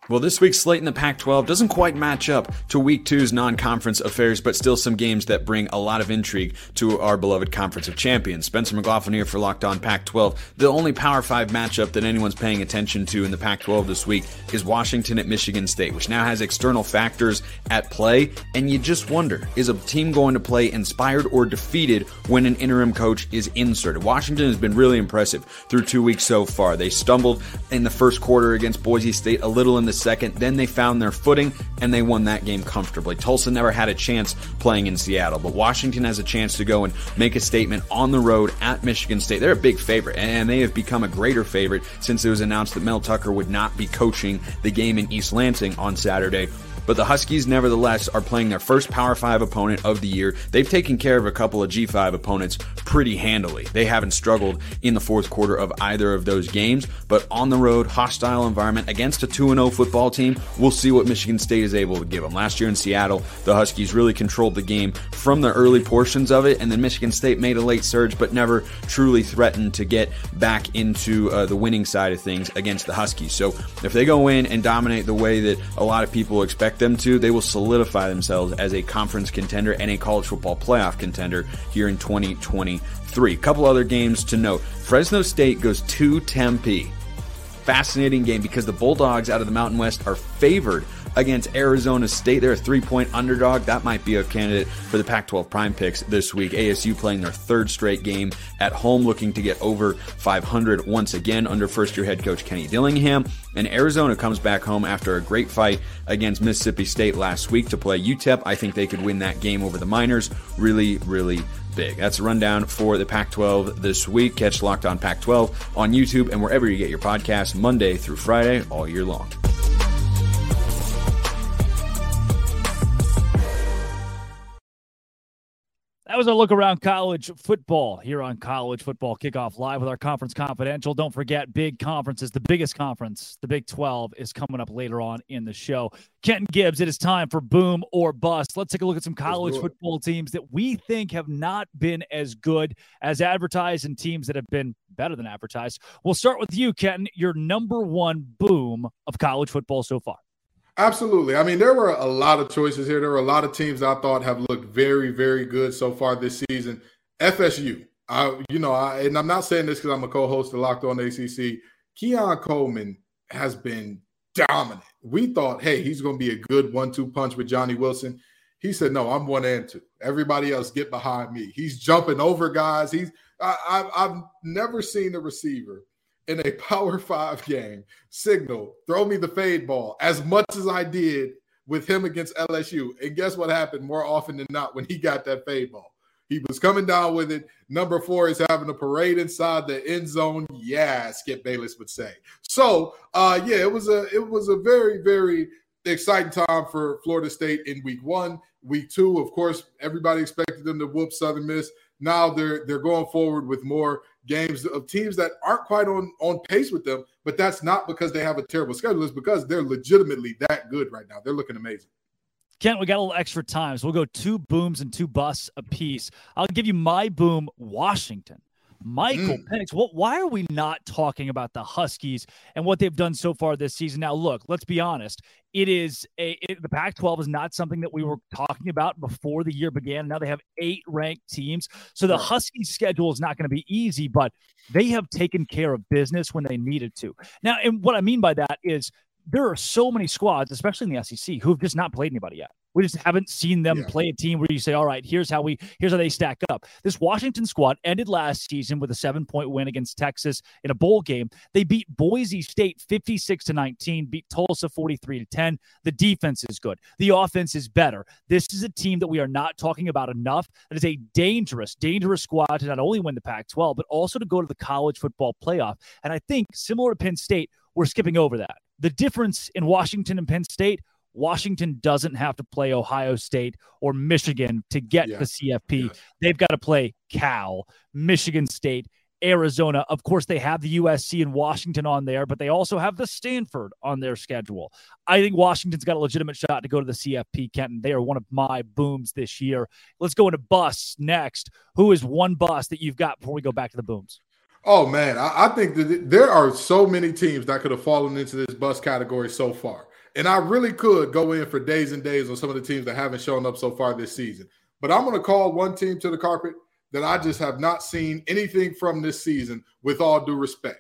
Well, this week's slate in the Pac 12 doesn't quite match up to week two's non conference affairs, but still some games that bring a lot of intrigue to our beloved Conference of Champions. Spencer McLaughlin here for Locked On Pac 12. The only Power 5 matchup that anyone's paying attention to in the Pac 12 this week is Washington at Michigan State, which now has external factors at play. And you just wonder is a team going to play inspired or defeated when an interim coach is inserted? Washington has been really impressive through two weeks so far. They stumbled in the first quarter against Boise State, a little in the second. Then they found their footing and they won that game comfortably. Tulsa never had a chance playing in Seattle, but Washington has a chance to go and make a statement on the road at Michigan State. They're a big favorite, and they have become a greater favorite since it was announced that Mel Tucker would not be coaching the game in East Lansing on Saturday but the Huskies, nevertheless, are playing their first Power 5 opponent of the year. They've taken care of a couple of G5 opponents pretty handily. They haven't struggled in the fourth quarter of either of those games, but on the road, hostile environment against a 2 0 football team, we'll see what Michigan State is able to give them. Last year in Seattle, the Huskies really controlled the game from the early portions of it, and then Michigan State made a late surge, but never truly threatened to get back into uh, the winning side of things against the Huskies. So if they go in and dominate the way that a lot of people expect, them to, they will solidify themselves as a conference contender and a college football playoff contender here in 2023. A couple other games to note Fresno State goes to Tempe. Fascinating game because the Bulldogs out of the Mountain West are favored against Arizona State. They're a three point underdog. That might be a candidate for the Pac 12 prime picks this week. ASU playing their third straight game at home, looking to get over 500 once again under first year head coach Kenny Dillingham. And Arizona comes back home after a great fight against Mississippi State last week to play UTEP. I think they could win that game over the Miners. Really, really big. That's a rundown for the Pac 12 this week. Catch Locked on Pac 12 on YouTube and wherever you get your podcasts Monday through Friday all year long. That was a look around college football here on College Football Kickoff Live with our Conference Confidential. Don't forget, big conferences, the biggest conference, the Big 12, is coming up later on in the show. Kenton Gibbs, it is time for boom or bust. Let's take a look at some college football teams that we think have not been as good as advertised and teams that have been better than advertised. We'll start with you, Kenton, your number one boom of college football so far. Absolutely. I mean, there were a lot of choices here. There were a lot of teams I thought have looked very, very good so far this season. FSU, I, you know, I, and I'm not saying this because I'm a co-host of Locked On ACC. Keon Coleman has been dominant. We thought, hey, he's going to be a good one-two punch with Johnny Wilson. He said, no, I'm one and two. Everybody else get behind me. He's jumping over guys. He's I, I've never seen a receiver – in a Power Five game signal, throw me the fade ball as much as I did with him against LSU. And guess what happened more often than not when he got that fade ball? He was coming down with it. Number four is having a parade inside the end zone. Yeah, Skip Bayless would say. So, uh, yeah, it was a it was a very very exciting time for Florida State in Week One. Week Two, of course, everybody expected them to whoop Southern Miss. Now they're they're going forward with more games of teams that aren't quite on on pace with them, but that's not because they have a terrible schedule. It's because they're legitimately that good right now. They're looking amazing. Kent, we got a little extra time, so we'll go two booms and two busts apiece. I'll give you my boom, Washington. Michael mm. Penix. What? Why are we not talking about the Huskies and what they've done so far this season? Now, look, let's be honest. It is a it, the Pac-12 is not something that we were talking about before the year began. Now they have eight ranked teams, so the. Huskies' schedule is not going to be easy, but they have taken care of business when they needed to. Now, and what I mean by that is there are so many squads, especially in the SEC, who have just not played anybody yet. We just haven't seen them yeah. play a team where you say, all right, here's how we here's how they stack up. This Washington squad ended last season with a seven point win against Texas in a bowl game. They beat Boise State 56 to 19, beat Tulsa 43 to 10. The defense is good. The offense is better. This is a team that we are not talking about enough. That is a dangerous, dangerous squad to not only win the Pac 12, but also to go to the college football playoff. And I think similar to Penn State, we're skipping over that. The difference in Washington and Penn State Washington doesn't have to play Ohio State or Michigan to get yeah. the CFP. Yeah. They've got to play Cal, Michigan State, Arizona. Of course, they have the USC and Washington on there, but they also have the Stanford on their schedule. I think Washington's got a legitimate shot to go to the CFP, Kenton. They are one of my booms this year. Let's go into bus next. Who is one bus that you've got before we go back to the booms? Oh man, I, I think that there are so many teams that could have fallen into this bus category so far. And I really could go in for days and days on some of the teams that haven't shown up so far this season. But I'm going to call one team to the carpet that I just have not seen anything from this season, with all due respect.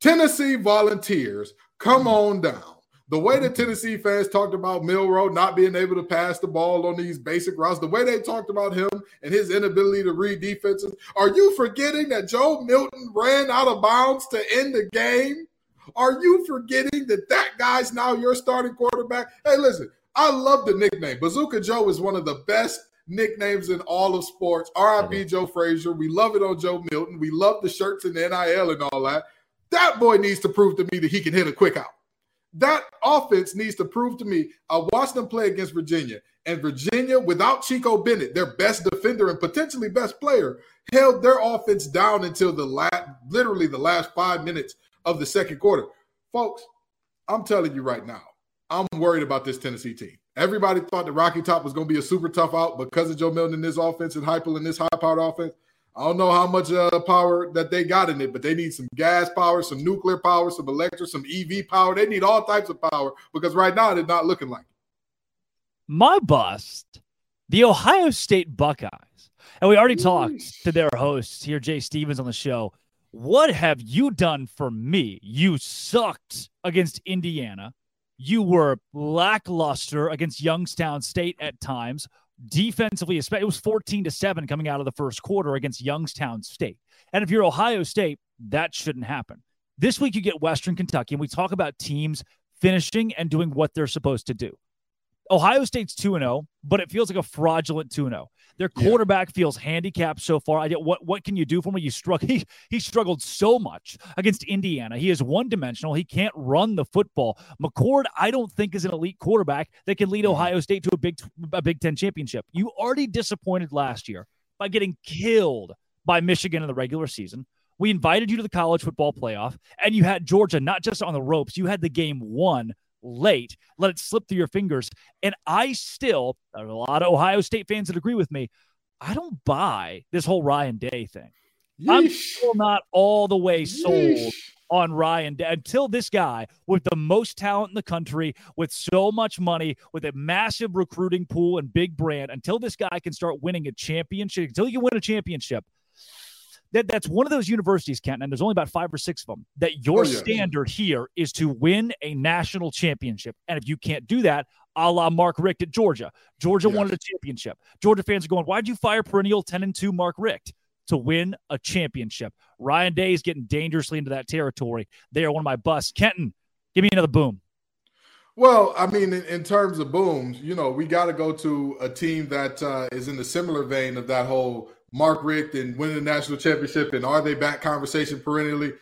Tennessee Volunteers, come on down. The way the Tennessee fans talked about Milroe not being able to pass the ball on these basic routes, the way they talked about him and his inability to read defenses, are you forgetting that Joe Milton ran out of bounds to end the game? Are you forgetting that that guy's now your starting quarterback? Hey, listen, I love the nickname. Bazooka Joe is one of the best nicknames in all of sports. RIP Joe Frazier. We love it on Joe Milton. We love the shirts and the NIL and all that. That boy needs to prove to me that he can hit a quick out. That offense needs to prove to me. I watched them play against Virginia, and Virginia, without Chico Bennett, their best defender and potentially best player, held their offense down until the last, literally the last five minutes of the second quarter. Folks, I'm telling you right now, I'm worried about this Tennessee team. Everybody thought the Rocky Top was going to be a super tough out because of Joe Milton in this offense and Heupel in this high-powered offense. I don't know how much uh, power that they got in it, but they need some gas power, some nuclear power, some electric, some EV power. They need all types of power because right now they're not looking like it. My bust, the Ohio State Buckeyes. And we already talked to their host here, Jay Stevens, on the show. What have you done for me? You sucked against Indiana. You were lackluster against Youngstown State at times defensively, it was 14 to 7 coming out of the first quarter against Youngstown State. And if you're Ohio State, that shouldn't happen. This week, you get Western Kentucky, and we talk about teams finishing and doing what they're supposed to do. Ohio State's 2 0, but it feels like a fraudulent 2 0. Their quarterback yeah. feels handicapped so far. I get what what can you do for me? You struggle. He, he struggled so much against Indiana. He is one dimensional. He can't run the football. McCord, I don't think is an elite quarterback that can lead mm-hmm. Ohio State to a big a Big Ten championship. You already disappointed last year by getting killed by Michigan in the regular season. We invited you to the college football playoff, and you had Georgia not just on the ropes. You had the game won late, let it slip through your fingers. And I still, a lot of Ohio State fans that agree with me, I don't buy this whole Ryan Day thing. Yeesh. I'm still not all the way sold Yeesh. on Ryan Day until this guy with the most talent in the country, with so much money, with a massive recruiting pool and big brand, until this guy can start winning a championship, until you win a championship, that that's one of those universities, Kent, and there's only about five or six of them, that your oh, yeah. standard here is to win a national championship. And if you can't do that, a la Mark Richt at Georgia, Georgia yes. wanted a championship. Georgia fans are going, why'd you fire perennial 10 and 2 Mark Richt? To win a championship. Ryan Day is getting dangerously into that territory. They are one of my busts. Kenton, give me another boom. Well, I mean, in, in, terms of booms, you know, we got to go to a team that uh, is in the similar vein of that whole Mark Richt and winning the national championship and are they back conversation perennially.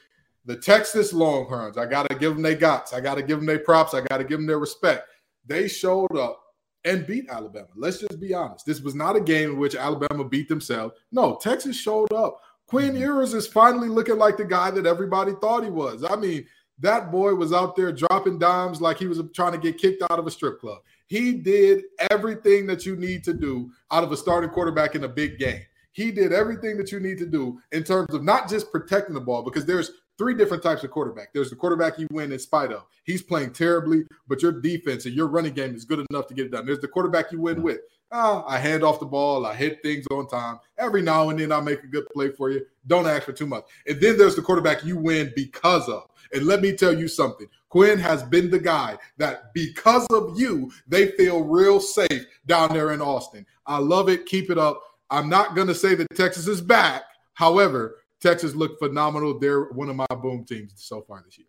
The Texas Longhorns, I got to give them their guts. I got to give them their props. I got to give them their respect. They showed up and beat Alabama. Let's just be honest. This was not a game in which Alabama beat themselves. No, Texas showed up. Quinn mm-hmm. Ewers is finally looking like the guy that everybody thought he was. I mean, that boy was out there dropping dimes like he was trying to get kicked out of a strip club. He did everything that you need to do out of a starting quarterback in a big game. He did everything that you need to do in terms of not just protecting the ball, because there's three different types of quarterback. There's the quarterback you win in spite of. He's playing terribly, but your defense and your running game is good enough to get it done. There's the quarterback you win with. Ah, I hand off the ball, I hit things on time. Every now and then I make a good play for you. Don't ask for too much. And then there's the quarterback you win because of. And let me tell you something. Quinn has been the guy that because of you, they feel real safe down there in Austin. I love it. Keep it up. I'm not going to say that Texas is back. However, Texas looked phenomenal. They're one of my boom teams so far this year.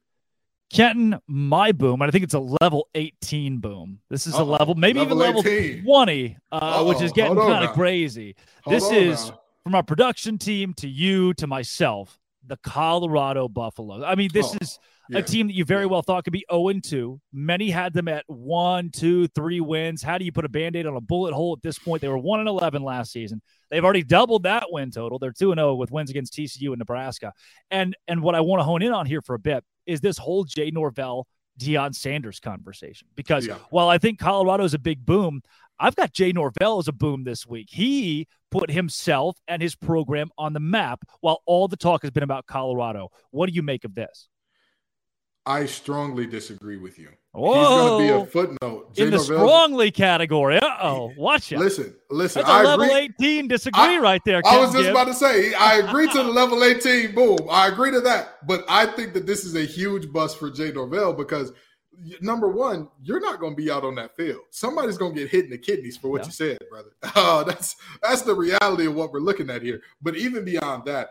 Kenton, my boom, and I think it's a level 18 boom. This is Uh-oh. a level, maybe level even level 20, uh, which is getting kind of crazy. Hold this is now. from our production team to you to myself, the Colorado Buffalo. I mean, this oh. is yeah. a team that you very well thought could be 0 2. Many had them at one, two, three wins. How do you put a band aid on a bullet hole at this point? They were 1 and 11 last season. They've already doubled that win total. They're 2 0 with wins against TCU and Nebraska. And and what I want to hone in on here for a bit is this whole Jay Norvell, Deion Sanders conversation. Because yeah. while I think Colorado is a big boom, I've got Jay Norvell as a boom this week. He put himself and his program on the map while all the talk has been about Colorado. What do you make of this? I strongly disagree with you. Whoa. He's going to be a footnote Jay in the Norvell's, strongly category. Uh oh, watch it. Listen, listen. That's I level agree. eighteen disagree I, right there. I was just Gibbs. about to say I agree to the level eighteen. Boom, I agree to that. But I think that this is a huge bust for Jay Norvell because number one, you're not going to be out on that field. Somebody's going to get hit in the kidneys for what you said, brother. Oh, that's that's the reality of what we're looking at here. But even beyond that,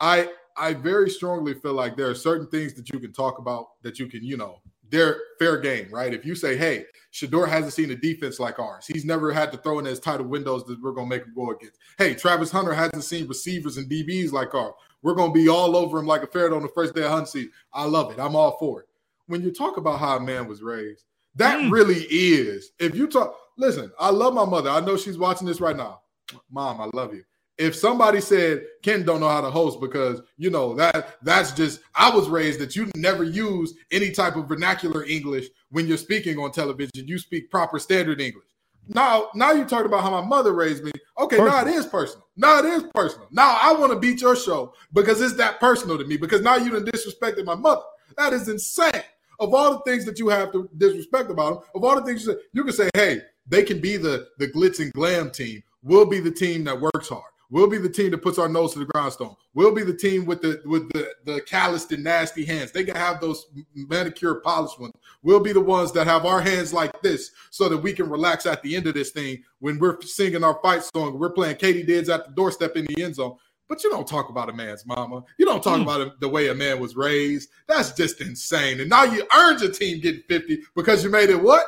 I I very strongly feel like there are certain things that you can talk about that you can, you know, they're fair game, right? If you say, hey, Shedeur hasn't seen a defense like ours, he's never had to throw in as tight of windows that we're going to make him go against. Hey, Travis Hunter hasn't seen receivers and DBs like ours. We're going to be all over him like a ferret on the first day of hunting season. I love it. I'm all for it. When you talk about how a man was raised, that mm. really is. If you talk, listen, I love my mother. I know she's watching this right now. Mom, I love you if somebody said Ken don't know how to host because you know that that's just I was raised that you never use any type of vernacular English when you're speaking on television. You speak proper standard English. Now, now you're talking about how my mother raised me. Okay, personal. now it is personal. Now it is personal. Now I want to beat your show because it's that personal to me. Because now you done disrespected my mother. That is insane. Of all the things that you have to disrespect about them, of all the things you say, you can say, hey, they can be the the glitz and glam team. We'll be the team that works hard. We'll be the team that puts our nose to the grindstone. We'll be the team with the with the the calloused and nasty hands. They can have those manicure polished ones. We'll be the ones that have our hands like this so that we can relax at the end of this thing when we're singing our fight song. We're playing Katie katydids at the doorstep in the end zone. But you don't talk about a man's mama. You don't talk mm. about the way a man was raised. That's just insane. And now you earned your team getting 50 because you made it what?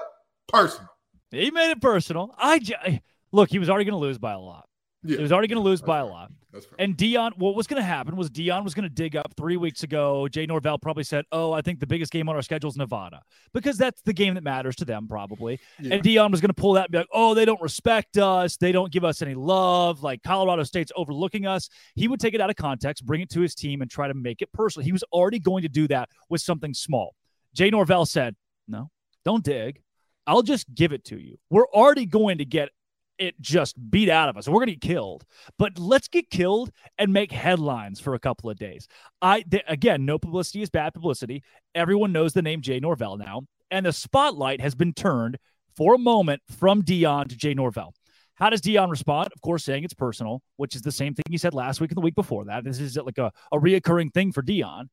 Personal. He made it personal. I look, he was already going to lose by a lot. Yeah. He was already going to lose That's by fair. a lot. And Deion, what was going to happen was Deion was going to dig up three weeks ago. Jay Norvell probably said, "Oh, I think the biggest game on our schedule is Nevada because that's the game that matters to them, probably." Yeah. And Deion was going to pull that and be like, "Oh, they don't respect us. They don't give us any love. Like Colorado State's overlooking us." He would take it out of context, bring it to his team, and try to make it personal. He was already going to do that with something small. Jay Norvell said, "No, don't dig. I'll just give it to you. We're already going to get it just beat out of us. We're going to get killed. But let's get killed and make headlines for a couple of days. I th- again, no publicity is bad publicity. Everyone knows the name Jay Norvell now, and the spotlight has been turned for a moment from Deion to Jay Norvell. How does Deion respond? Of course, saying it's personal, which is the same thing he said last week and the week before that. This is like a, a reoccurring thing for Deion.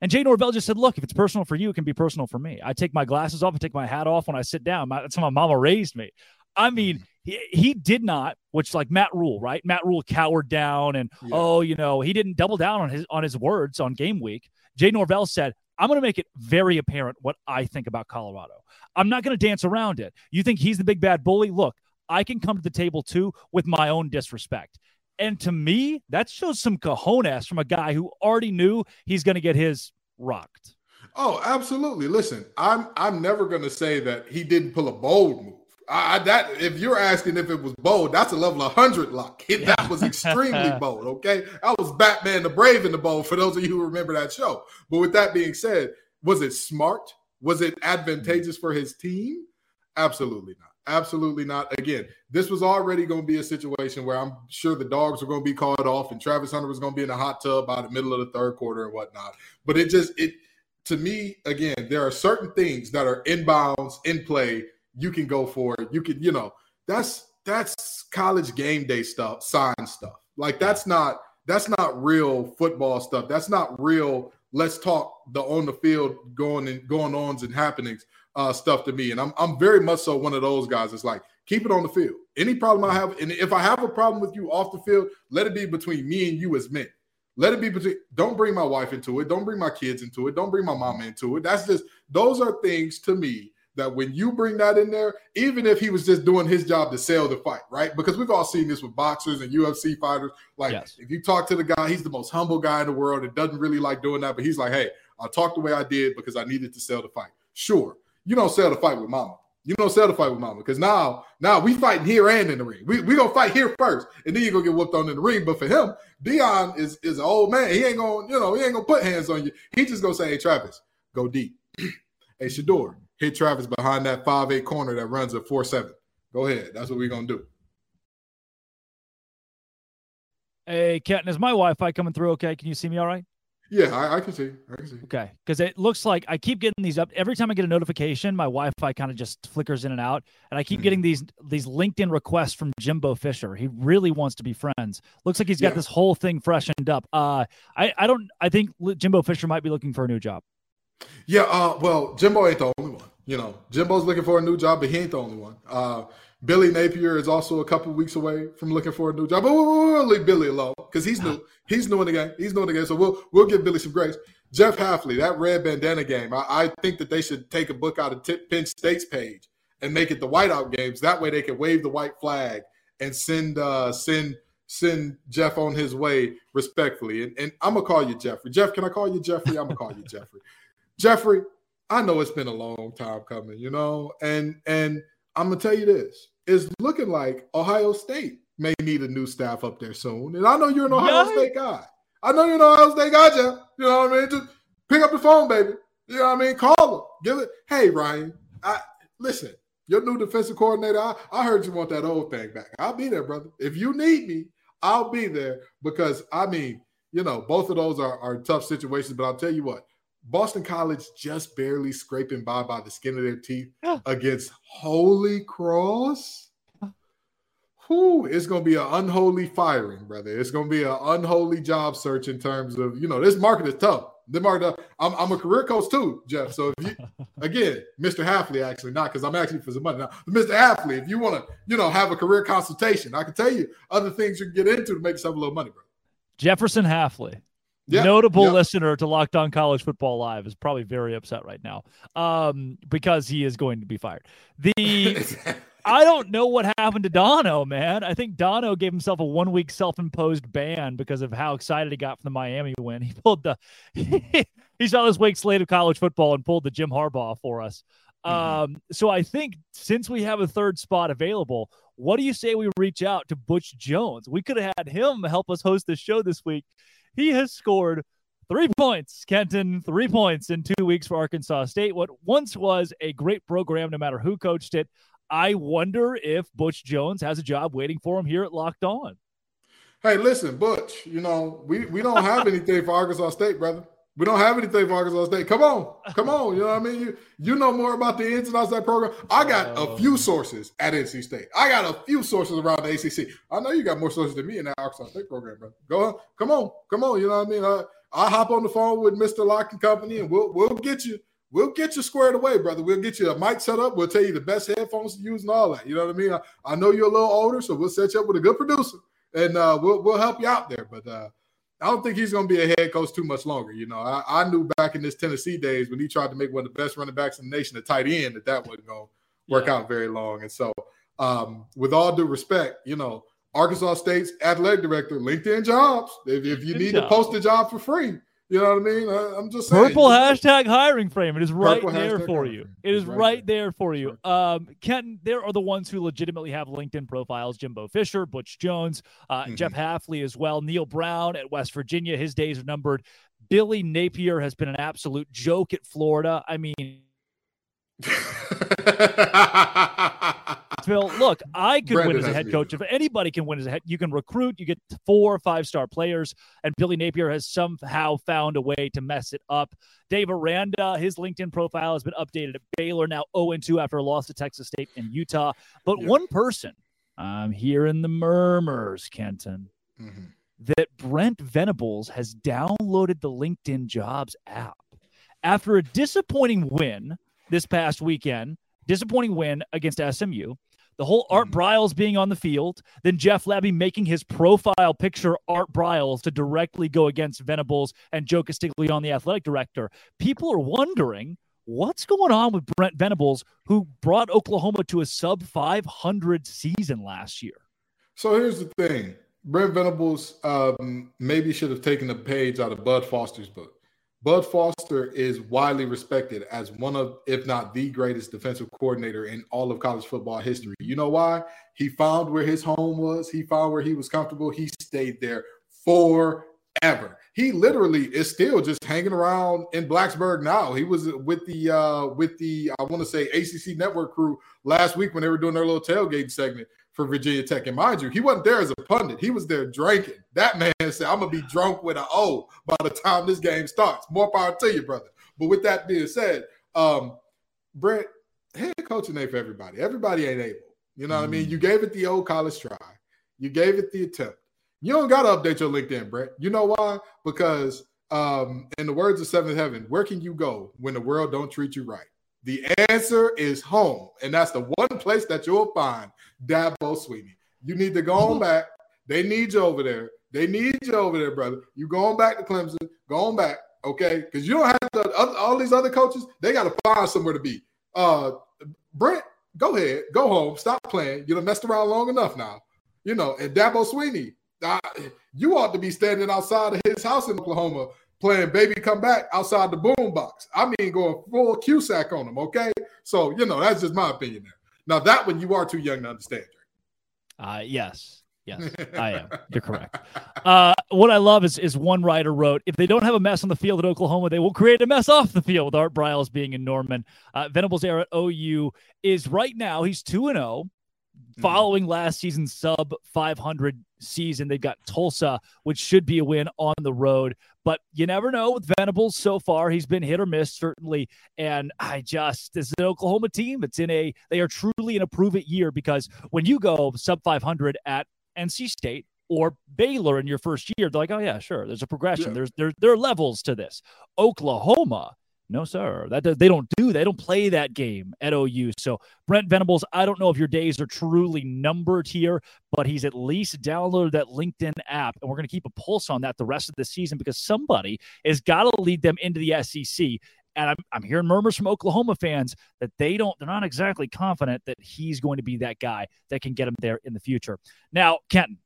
And Jay Norvell just said, look, if it's personal for you, it can be personal for me. I take my glasses off, I take my hat off when I sit down. My, that's how my mama raised me. I mean, mm. He, he did not, which like Matt Rhule, right? Matt Rhule cowered down and yeah. oh, you know, he didn't double down on his on his words on game week. Jay Norvell said, I'm going to make it very apparent what I think about Colorado. I'm not going to dance around it. You think he's the big bad bully? Look, I can come to the table too with my own disrespect. And to me, that shows some cojones from a guy who already knew he's going to get his rocked. Oh, absolutely. Listen, I'm I'm never going to say that he didn't pull a bold move. I, that if you're asking if it was bold, that's a level of hundred lock. Yeah. That was extremely bold. Okay, I was Batman the Brave in the bold. For those of you who remember that show. But with that being said, was it smart? Was it advantageous for his team? Absolutely not. Absolutely not. Again, this was already going to be a situation where I'm sure the dogs were going to be called off, and Travis Hunter was going to be in a hot tub by the middle of the third quarter and whatnot. But it just it to me again, there are certain things that are inbounds in play you can go for it. You can, you know, that's that's college game day stuff, sign stuff. Like that's not that's not real football stuff. That's not real. Let's talk the on the field going and going ons and happenings uh, stuff to me. And I'm I'm very much so one of those guys. It's like keep it on the field. Any problem I have, and if I have a problem with you off the field, let it be between me and you as men. Let it be between. Don't bring my wife into it. Don't bring my kids into it. Don't bring my mama into it. That's just those are things to me that when you bring that in there, even if he was just doing his job to sell the fight, right? Because we've all seen this with boxers and UFC fighters. Like, yes. if you talk to the guy, he's the most humble guy in the world and doesn't really like doing that, but he's like, hey, I talked the way I did because I needed to sell the fight. Sure, you don't sell the fight with mama. You don't sell the fight with mama because now, now we fighting here and in the ring. We we gonna fight here first, and then you gonna get whooped on in the ring. But for him, Deion is is an old man. He ain't gonna, you know, he ain't gonna put hands on you. He just gonna say, "Hey, Travis, go deep." hey, Shedeur, hit Travis behind that five eight corner that runs a four seven. Go ahead. That's what we're gonna do. Hey, Kenton, is my Wi-Fi coming through? Okay, can you see me all right? Yeah, I, I, can see. I can see. Okay, because it looks like I keep getting these up every time I get a notification. My Wi-Fi kind of just flickers in and out, and I keep mm-hmm. getting these these LinkedIn requests from Jimbo Fisher. He really wants to be friends. Looks like he's got yeah. this whole thing freshened up. Uh, I I don't. I think Jimbo Fisher might be looking for a new job. Yeah, uh, well, Jimbo ain't the only one. You know, Jimbo's looking for a new job, but he ain't the only one. Uh, Billy Napier is also a couple weeks away from looking for a new job. But we'll, we'll leave Billy alone because he's new. He's new in the game. He's new in the game. So we'll we'll give Billy some grace. Jeff Hafley, that red bandana game. I, I think that they should take a book out of T- Penn State's page and make it the whiteout games. That way they can wave the white flag and send uh send send Jeff on his way respectfully. And, and I'm gonna call you Jeffrey. Jeff, can I call you Jeffrey? I'm gonna call you Jeffrey. Jeffrey, I know it's been a long time coming, you know, and and I'm gonna tell you this: it's looking like Ohio State may need a new staff up there soon. And I know you're an Ohio State guy. I know you're an Ohio State guy, Jeff. You know what I mean? Just pick up the phone, baby. You know what I mean? Call them. Give it. Hey, Ryan. I listen. Your new defensive coordinator. I, I heard you want that old thing back. I'll be there, brother. If you need me, I'll be there because I mean, you know, both of those are, are tough situations. But I'll tell you what, Boston College just barely scraping by by the skin of their teeth against Holy Cross. Whew, it's gonna be an unholy firing, brother. It's gonna be an unholy job search in terms of you know this market is tough. The market, I'm, I'm a career coach too, Jeff. So if you again, Mr. Hafley, actually not because I'm actually for some money now. Mr. Hafley, if you want to, you know, have a career consultation, I can tell you other things you can get into to make yourself a little money, bro. Jefferson Hafley. Yep, notable yep. listener to Locked On College Football Live is probably very upset right now um, because he is going to be fired. The I don't know what happened to Dono, man. I think Dono gave himself a one week self imposed ban because of how excited he got from the Miami win. He pulled the he saw this week's slate of college football and pulled the Jim Harbaugh for us. Mm-hmm. Um, so I think since we have a third spot available, what do you say we reach out to Butch Jones? We could have had him help us host the show this week he has scored three points, Kenton, three points in two weeks for Arkansas State. What once was a great program, no matter who coached it. I wonder if Butch Jones has a job waiting for him here at Locked On. Hey, listen, Butch, you know, we, we don't have anything for Arkansas State, brother. We don't have anything for Arkansas State. Come on, come on. You know what I mean? You you know more about the ins and outs of that program. I got a few sources at NC State. I got a few sources around the ACC. I know you got more sources than me in that Arkansas State program, bro. Go on, come on, come on. You know what I mean? I I hop on the phone with Mister Lock and Company, and we'll we'll get you. We'll get you squared away, brother. We'll get you a mic set up. We'll tell you the best headphones to use and all that. You know what I mean? I, I know you're a little older, so we'll set you up with a good producer, and uh, we'll we'll help you out there. But uh, I don't think he's going to be a head coach too much longer. You know, I, I, knew back in his Tennessee days when he tried to make one of the best running backs in the nation a tight end that that wasn't going to work yeah. out very long. And so, um, with all due respect, you know, Arkansas State's athletic director, LinkedIn jobs. If, if you need job. to post a job for free, you know what I mean? I, am just saying. Purple hashtag hiring frame. It is right there for you. It is right, right there. there. for you. Um, Kenton, there are the ones who legitimately have LinkedIn profiles: Jimbo Fisher, Butch Jones, uh, mm-hmm. Jeff Hafley as well. Neal Brown at West Virginia. His days are numbered. Billy Napier has been an absolute joke at Florida. I mean. Phil, look, I could Brandon win as a head coach. If anybody can win as a head, you can recruit, you get four or five star players, and Billy Napier has somehow found a way to mess it up. Dave Aranda, his LinkedIn profile has been updated at Baylor, now 0 2 after a loss to Texas State and Utah. But yeah. one person, I'm hearing the murmurs, Kenton, mm-hmm. that Brent Venables has downloaded the LinkedIn Jobs app. After a disappointing win this past weekend, disappointing win against SMU, the whole Art mm-hmm. Briles being on the field, then Jeff Lebby making his profile picture Art Briles to directly go against Venables and Joe Castiglione, the athletic director. People are wondering what's going on with Brent Venables, who brought Oklahoma to a sub 500 season last year. So here's the thing Brent Venables um, maybe should have taken a page out of Bud Foster's book. Bud Foster is widely respected as one of, if not the greatest defensive coordinator in all of college football history. You know why? He found where his home was, he found where he was comfortable. He stayed there forever. He literally is still just hanging around in Blacksburg now. He was with the uh with the I want to say ACC network crew last week when they were doing their little tailgate segment for Virginia Tech. And mind you, he wasn't there as a pundit. He was there drinking. That man said, I'm going to be drunk with an O by the time this game starts. More power to you, brother. But with that being said, um, Brent, head coaching ain't for everybody. Everybody ain't able. You know what mm. I mean? Mm. You gave it the old college try. You gave it the attempt. You don't got to update your LinkedIn, Brent. You know why? Because um, in the words of Seventh Heaven, where can you go when the world don't treat you right? The answer is home, and that's the one place that you'll find Dabo Swinney. You need to go on back. They need you over there. They need you over there, brother. You going back to Clemson? Going back, okay? Because you don't have to. All these other coaches, they got to find somewhere to be. Uh, Brent, go ahead, go home, stop playing. You have messed around long enough now. You know, and Dabo Swinney, uh, you ought to be standing outside of his house in Oklahoma playing Baby Come Back outside the boom box. I mean, going full Cusack on them, okay? So, you know, that's just my opinion there. Now, that one you are too young to understand. Uh, yes. Yes, I am. You're correct. Uh, what I love is is one writer wrote, if they don't have a mess on the field at Oklahoma, they will create a mess off the field. Art Briles being in Norman. Uh, Venables era at OU is right now, he's 2 and 0 mm-hmm. Following last season's sub 500 season, they've got Tulsa, which should be a win on the road. But you never know with Venables so far. He's been hit or miss, certainly. And I just, this is an Oklahoma team. It's in a, they are truly in a prove it year because when you go sub 500 at NC State or Baylor in your first year, they're like, oh, yeah, sure. There's a progression. Yeah. There's, there, there are levels to this. Oklahoma, no, sir. That they don't do. They don't play that game at OU. So Brent Venables, I don't know if your days are truly numbered here, but he's at least downloaded that LinkedIn app, and we're going to keep a pulse on that the rest of the season because somebody has got to lead them into the SEC. And I'm, I'm hearing murmurs from Oklahoma fans that they don't, they're not exactly confident that he's going to be that guy that can get them there in the future. Now, Kenton,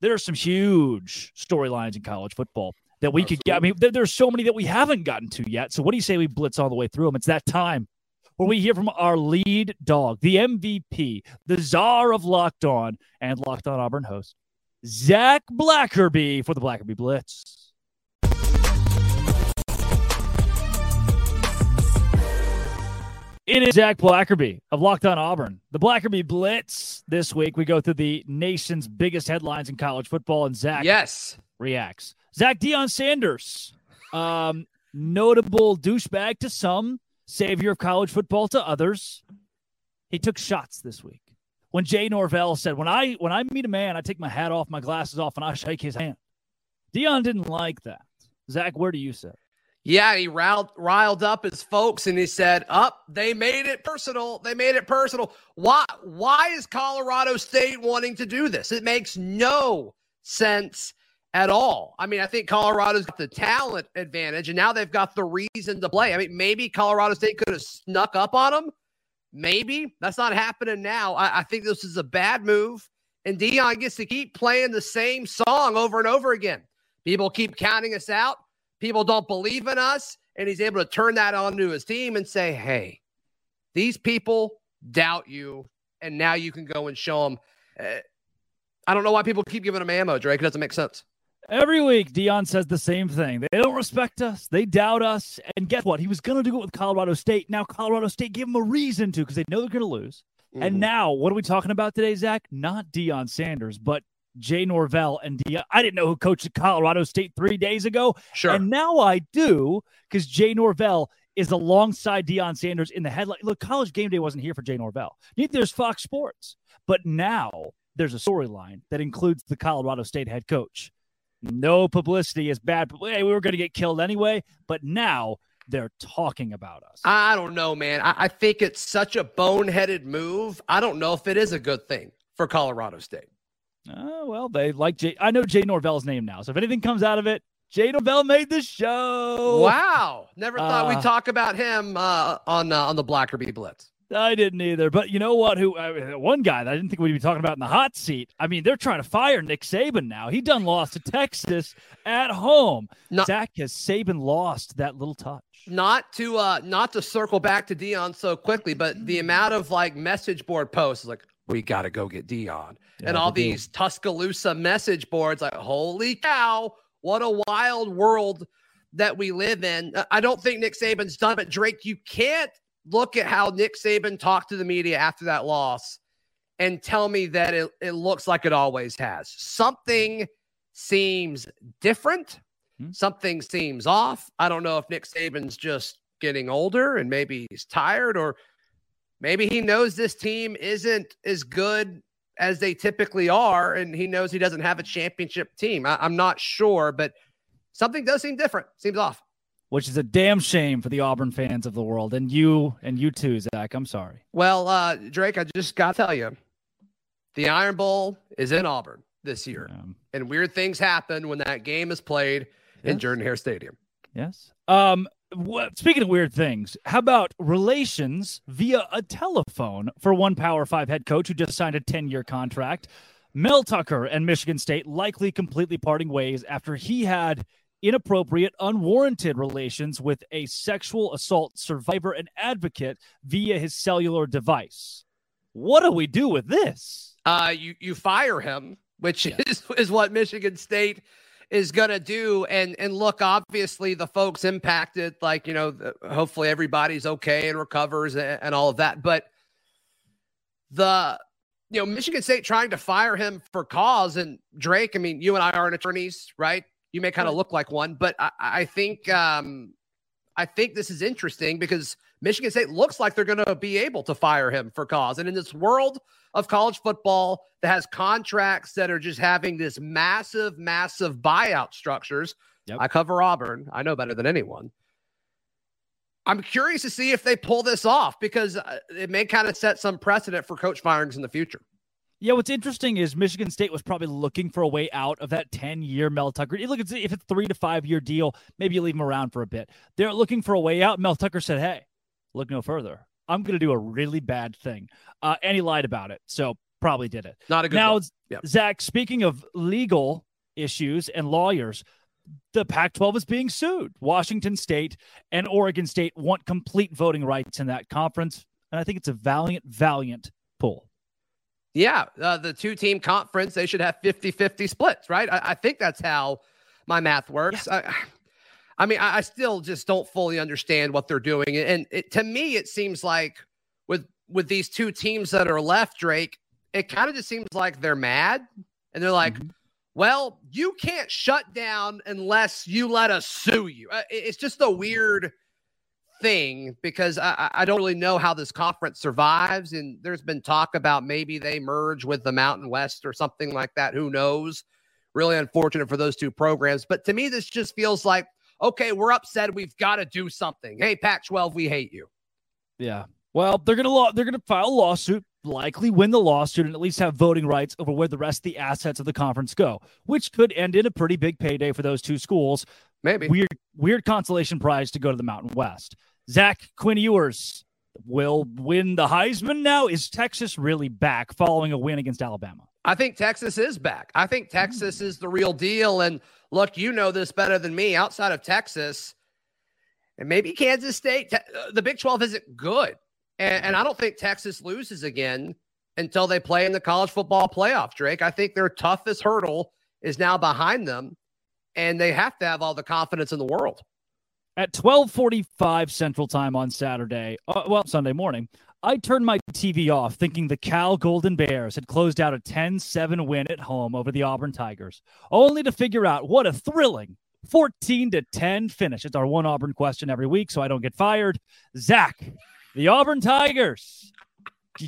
there are some huge storylines in college football that we Absolutely. could get. I mean, there, there's so many that we haven't gotten to yet. So what do you say we blitz all the way through them? It's that time where we hear from our lead dog, the MVP, the czar of Locked On and Locked On Auburn host, Zach Blackerby for the Blackerby Blitz. It is Zach Blackerby of Locked On Auburn. The Blackerby Blitz this week. We go through the nation's biggest headlines in college football, and Zach yes reacts. Zach Deion Sanders, um, notable douchebag to some, savior of college football to others. He took shots this week. When Jay Norvell said, "When I when I meet a man, I take my hat off, my glasses off, and I shake his hand." Deion didn't like that. Zach, where do you sit? Yeah, he riled, riled up his folks and he said, Up, oh, they made it personal. They made it personal. Why why is Colorado State wanting to do this? It makes no sense at all. I mean, I think Colorado's got the talent advantage, and now they've got the reason to play. I mean, maybe Colorado State could have snuck up on them. Maybe that's not happening now. I, I think this is a bad move, and Deion gets to keep playing the same song over and over again. People keep counting us out. People don't believe in us, and he's able to turn that on to his team and say, "Hey, these people doubt you, and now you can go and show them." Uh, I don't know why people keep giving him ammo, Drake. It doesn't make sense. Every week, Deion says the same thing. They don't respect us. They doubt us. And guess what? He was going to do it with Colorado State. Now, Colorado State gave him a reason to because they know they're going to lose. Mm-hmm. And now, what are we talking about today, Zach? Not Deion Sanders, but Jay Norvell and Deion. I didn't know who coached Colorado State three days ago. Sure. And now I do because Jay Norvell is alongside Deion Sanders in the headline. Look, College Game Day wasn't here for Jay Norvell. Neither is Fox Sports. But now there's a storyline that includes the Colorado State head coach no publicity is bad. Hey, we were going to get killed anyway, but now they're talking about us. I don't know, man. I, I, think it's such a boneheaded move. I don't know if it is a good thing for Colorado State. Oh, well, they like Jay. I know Jay Norvell's name now. So if anything comes out of it, Jay Norvell made the show. Wow. Never thought uh, we'd talk about him uh, on uh, on the Blackerby Blitz. I didn't either. But you know what? Who uh, one guy that I didn't think we'd be talking about in the hot seat. I mean, they're trying to fire Nick Saban now. He done lost to Texas at home. Not, Zach has Saban lost that little touch. Not to uh not to circle back to Deion so quickly, but the amount of like message board posts like we got to go get Deion yeah, and all these Tuscaloosa message boards like holy cow, what a wild world that we live in. I don't think Nick Saban's done, but Drake, you can't look at how Nick Saban talked to the media after that loss and tell me that it, it looks like it always has. Something seems different. Hmm. Something seems off. I don't know if Nick Saban's just getting older and maybe he's tired or maybe he knows this team isn't as good as they typically are and he knows he doesn't have a championship team. I, I'm not sure, but something does seem different. Seems off. Which is a damn shame for the Auburn fans of the world, and you and you too, Zach. I'm sorry. Well, uh, Drake, I just got to tell you, the Iron Bowl is in Auburn this year, Um, and weird things happen when that game is played in Jordan Hare Stadium. yes. Um. What, speaking of weird things, how about relations via a telephone for one Power Five head coach who just signed a 10 year contract? Mel Tucker and Michigan State likely completely parting ways after he had inappropriate, unwarranted relations with a sexual assault survivor and advocate via his cellular device. What do we do with this? Uh, you you fire him, which is is what Michigan State is going to do. And and look, obviously the folks impacted, like you know, the, hopefully everybody's okay and recovers and, and all of that. But the you know Michigan State trying to fire him for cause and Drake. I mean, you and I aren't attorneys, right? You may kind of look like one, but I, I think um, I think this is interesting because Michigan State looks like they're going to be able to fire him for cause. And in this world of college football that has contracts that are just having this massive, massive buyout structures, Yep. I cover Auburn. I know better than anyone. I'm curious to see if they pull this off because uh, it may kind of set some precedent for coach firings in the future. Yeah, what's interesting is Michigan State was probably looking for a way out of that 10 year Mel Tucker. Look, if it's a three to five year deal, maybe you leave him around for a bit. They're looking for a way out. Mel Tucker said, Hey, look no further. I'm going to do a really bad thing. Uh, and he lied about it. So probably did it. Not a good now. Yeah. Zach, speaking of legal issues and lawyers, the Pac 12 is being sued. Washington State and Oregon State want complete voting rights in that conference. And I think it's a valiant, valiant pull. Yeah, uh, the two team conference, they should have 50 50 splits, right? I, I think that's how my math works. I, I mean, I, I still just don't fully understand what they're doing. And it, to me, it seems like with with these two teams that are left, Drake, it kind of just seems like they're mad and they're like, well, you can't shut down unless you let us sue you. Uh, it- It's just a weird thing because I, I- don't really know how this conference survives. And there's been talk about maybe they merge with the Mountain West or something like that. Who knows? Really unfortunate for those two programs. But to me, this just feels like, okay, we're upset. We've got to do something. Hey, Pac 12, we hate you. Yeah. Well, they're gonna law- they're gonna file a lawsuit, likely win the lawsuit, and at least have voting rights over where the rest of the assets of the conference go, which could end in a pretty big payday for those two schools. Maybe. Weird, weird consolation prize to go to the Mountain West. Zach Quinn Ewers will win the Heisman now. Is Texas really back following a win against Alabama? I think Texas is back. I think Texas is the real deal. And look, you know this better than me. Outside of Texas, and maybe Kansas State, uh, the Big 12 isn't good. And, and I don't think Texas loses again until they play in the college football playoff, Drake. I think their toughest hurdle is now behind them, and they have to have all the confidence in the world. At 12:45 Central Time on Saturday, uh, well, Sunday morning, I turned my TV off thinking the Cal Golden Bears had closed out a 10-7 win at home over the Auburn Tigers, only to figure out what a thrilling 14 to 10 finish. It's our one Auburn question every week so I don't get fired. Zach, the Auburn Tigers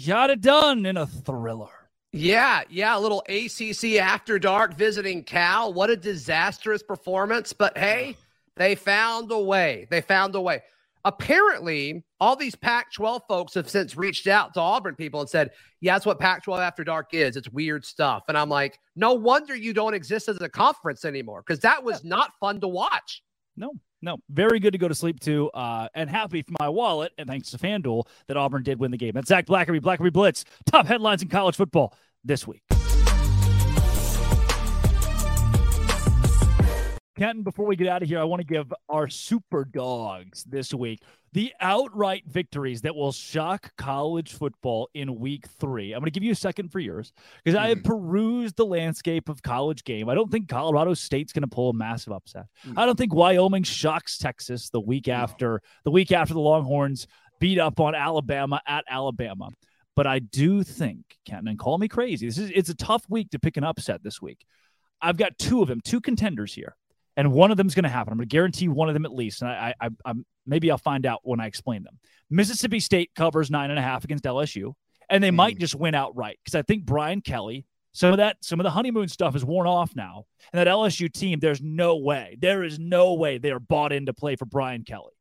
got it done in a thriller. Yeah, yeah, a little ACC after dark visiting Cal. What a disastrous performance, but hey, they found a way. They found a way. Apparently, all these Pac 12 folks have since reached out to Auburn people and said, Yeah, that's what Pac 12 after dark is. It's weird stuff. And I'm like, No wonder you don't exist as a conference anymore because that was not fun to watch. No, no. Very good to go to sleep to, uh, and happy for my wallet, and thanks to FanDuel that Auburn did win the game. That's Zach Blackerby, Blackerby Blitz. Top headlines in college football this week. Kenton, before we get out of here, I want to give our super dogs this week the outright victories that will shock college football in week three. I'm going to give you a second for yours because I have mm-hmm. perused the landscape of college game. I don't think Colorado State's going to pull a massive upset. Mm. I don't think Wyoming shocks Texas the week after the week after the Longhorns beat up on Alabama at Alabama. But I do think, Kenton, and call me crazy. This is it's a tough week to pick an upset this week. I've got two of them, two contenders here, and one of them is going to happen. I'm going to guarantee one of them at least, and I, I, I, I'm maybe I'll find out when I explain them. Mississippi State covers nine and a half against LSU, and they might hmm. just win outright because I think Brian Kelly Some of that, some of the honeymoon stuff is worn off now. And that LSU team, there's no way, there is no way they are bought in to play for Brian Kelly.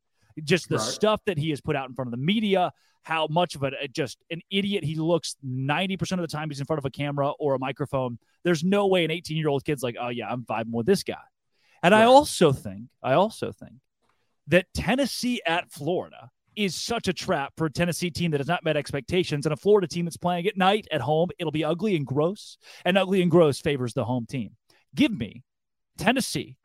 Just the Right. stuff that he has put out in front of the media, how much of a just an idiot he looks 90% of the time he's in front of a camera or a microphone. There's no way an 18 year old kid's like, oh yeah, I'm vibing with this guy. And I also think, I also think that Tennessee at Florida is such a trap for a Tennessee team that has not met expectations and a Florida team that's playing at night at home. It'll be ugly and gross, and ugly and gross favors the home team. Give me Tennessee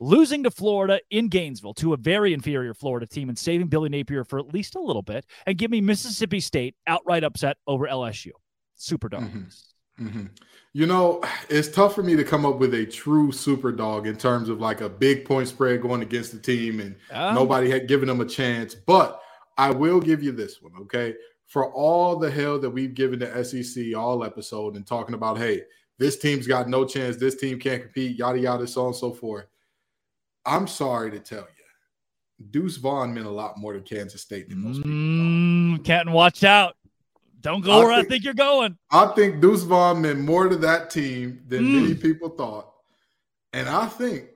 losing to Florida in Gainesville to a very inferior Florida team and saving Billy Napier for at least a little bit, and give me Mississippi State outright upset over LSU. Super mm-hmm. dogs. Hmm You know, it's tough for me to come up with a true super dog in terms of like a big point spread going against the team and Um, nobody had given them a chance. But I will give you this one, okay? For all the hell that we've given the SEC all episode and talking about, hey, this team's got no chance, this team can't compete, yada yada, so on and so forth. I'm sorry to tell you, Deuce Vaughn meant a lot more to Kansas State than most people. thought. Mm, Kenton, watch out. Don't go I where I think- think you're going. I think Deuce Vaughn meant more to that team than Mm. many people thought. And I think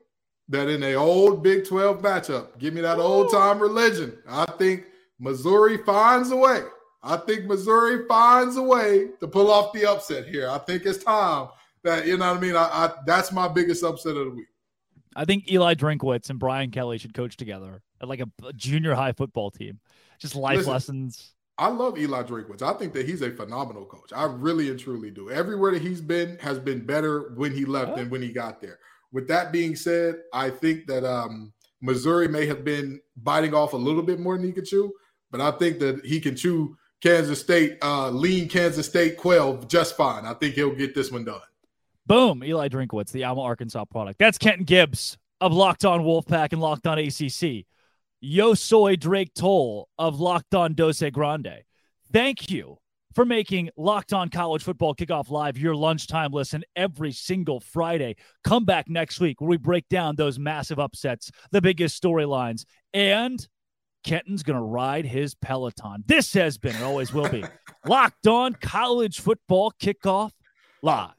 that in a old Big 12 matchup, give me that old time religion. I think Missouri finds a way. I think Missouri finds a way to pull off the upset here. I think it's time that, you know what I mean? I, I that's my biggest upset of the week. I think Eli Drinkwitz and Brian Kelly should coach together at like a, a junior high football team. Just life Listen, lessons. I love Eli Drinkwitz. I think that he's a phenomenal coach. I really and truly do. Everywhere that he's been has been better when he left than when he got there. With that being said, I think that um, Missouri may have been biting off a little bit more than he could chew, but I think that he can chew Kansas State, uh, lean Kansas State quail just fine. I think he'll get this one done. Boom. Eli Drinkwitz, the Alma, Arkansas product. That's Kenton Gibbs of Locked On Wolfpack and Locked On ACC. Yo soy Drake Toll of Locked On Doce Grande. Thank you for making Locked On College Football Kickoff Live your lunchtime listen every single Friday. Come back next week where we break down those massive upsets, the biggest storylines, and Kenton's going to ride his Peloton. This has been and always will be Locked On College Football Kickoff Live.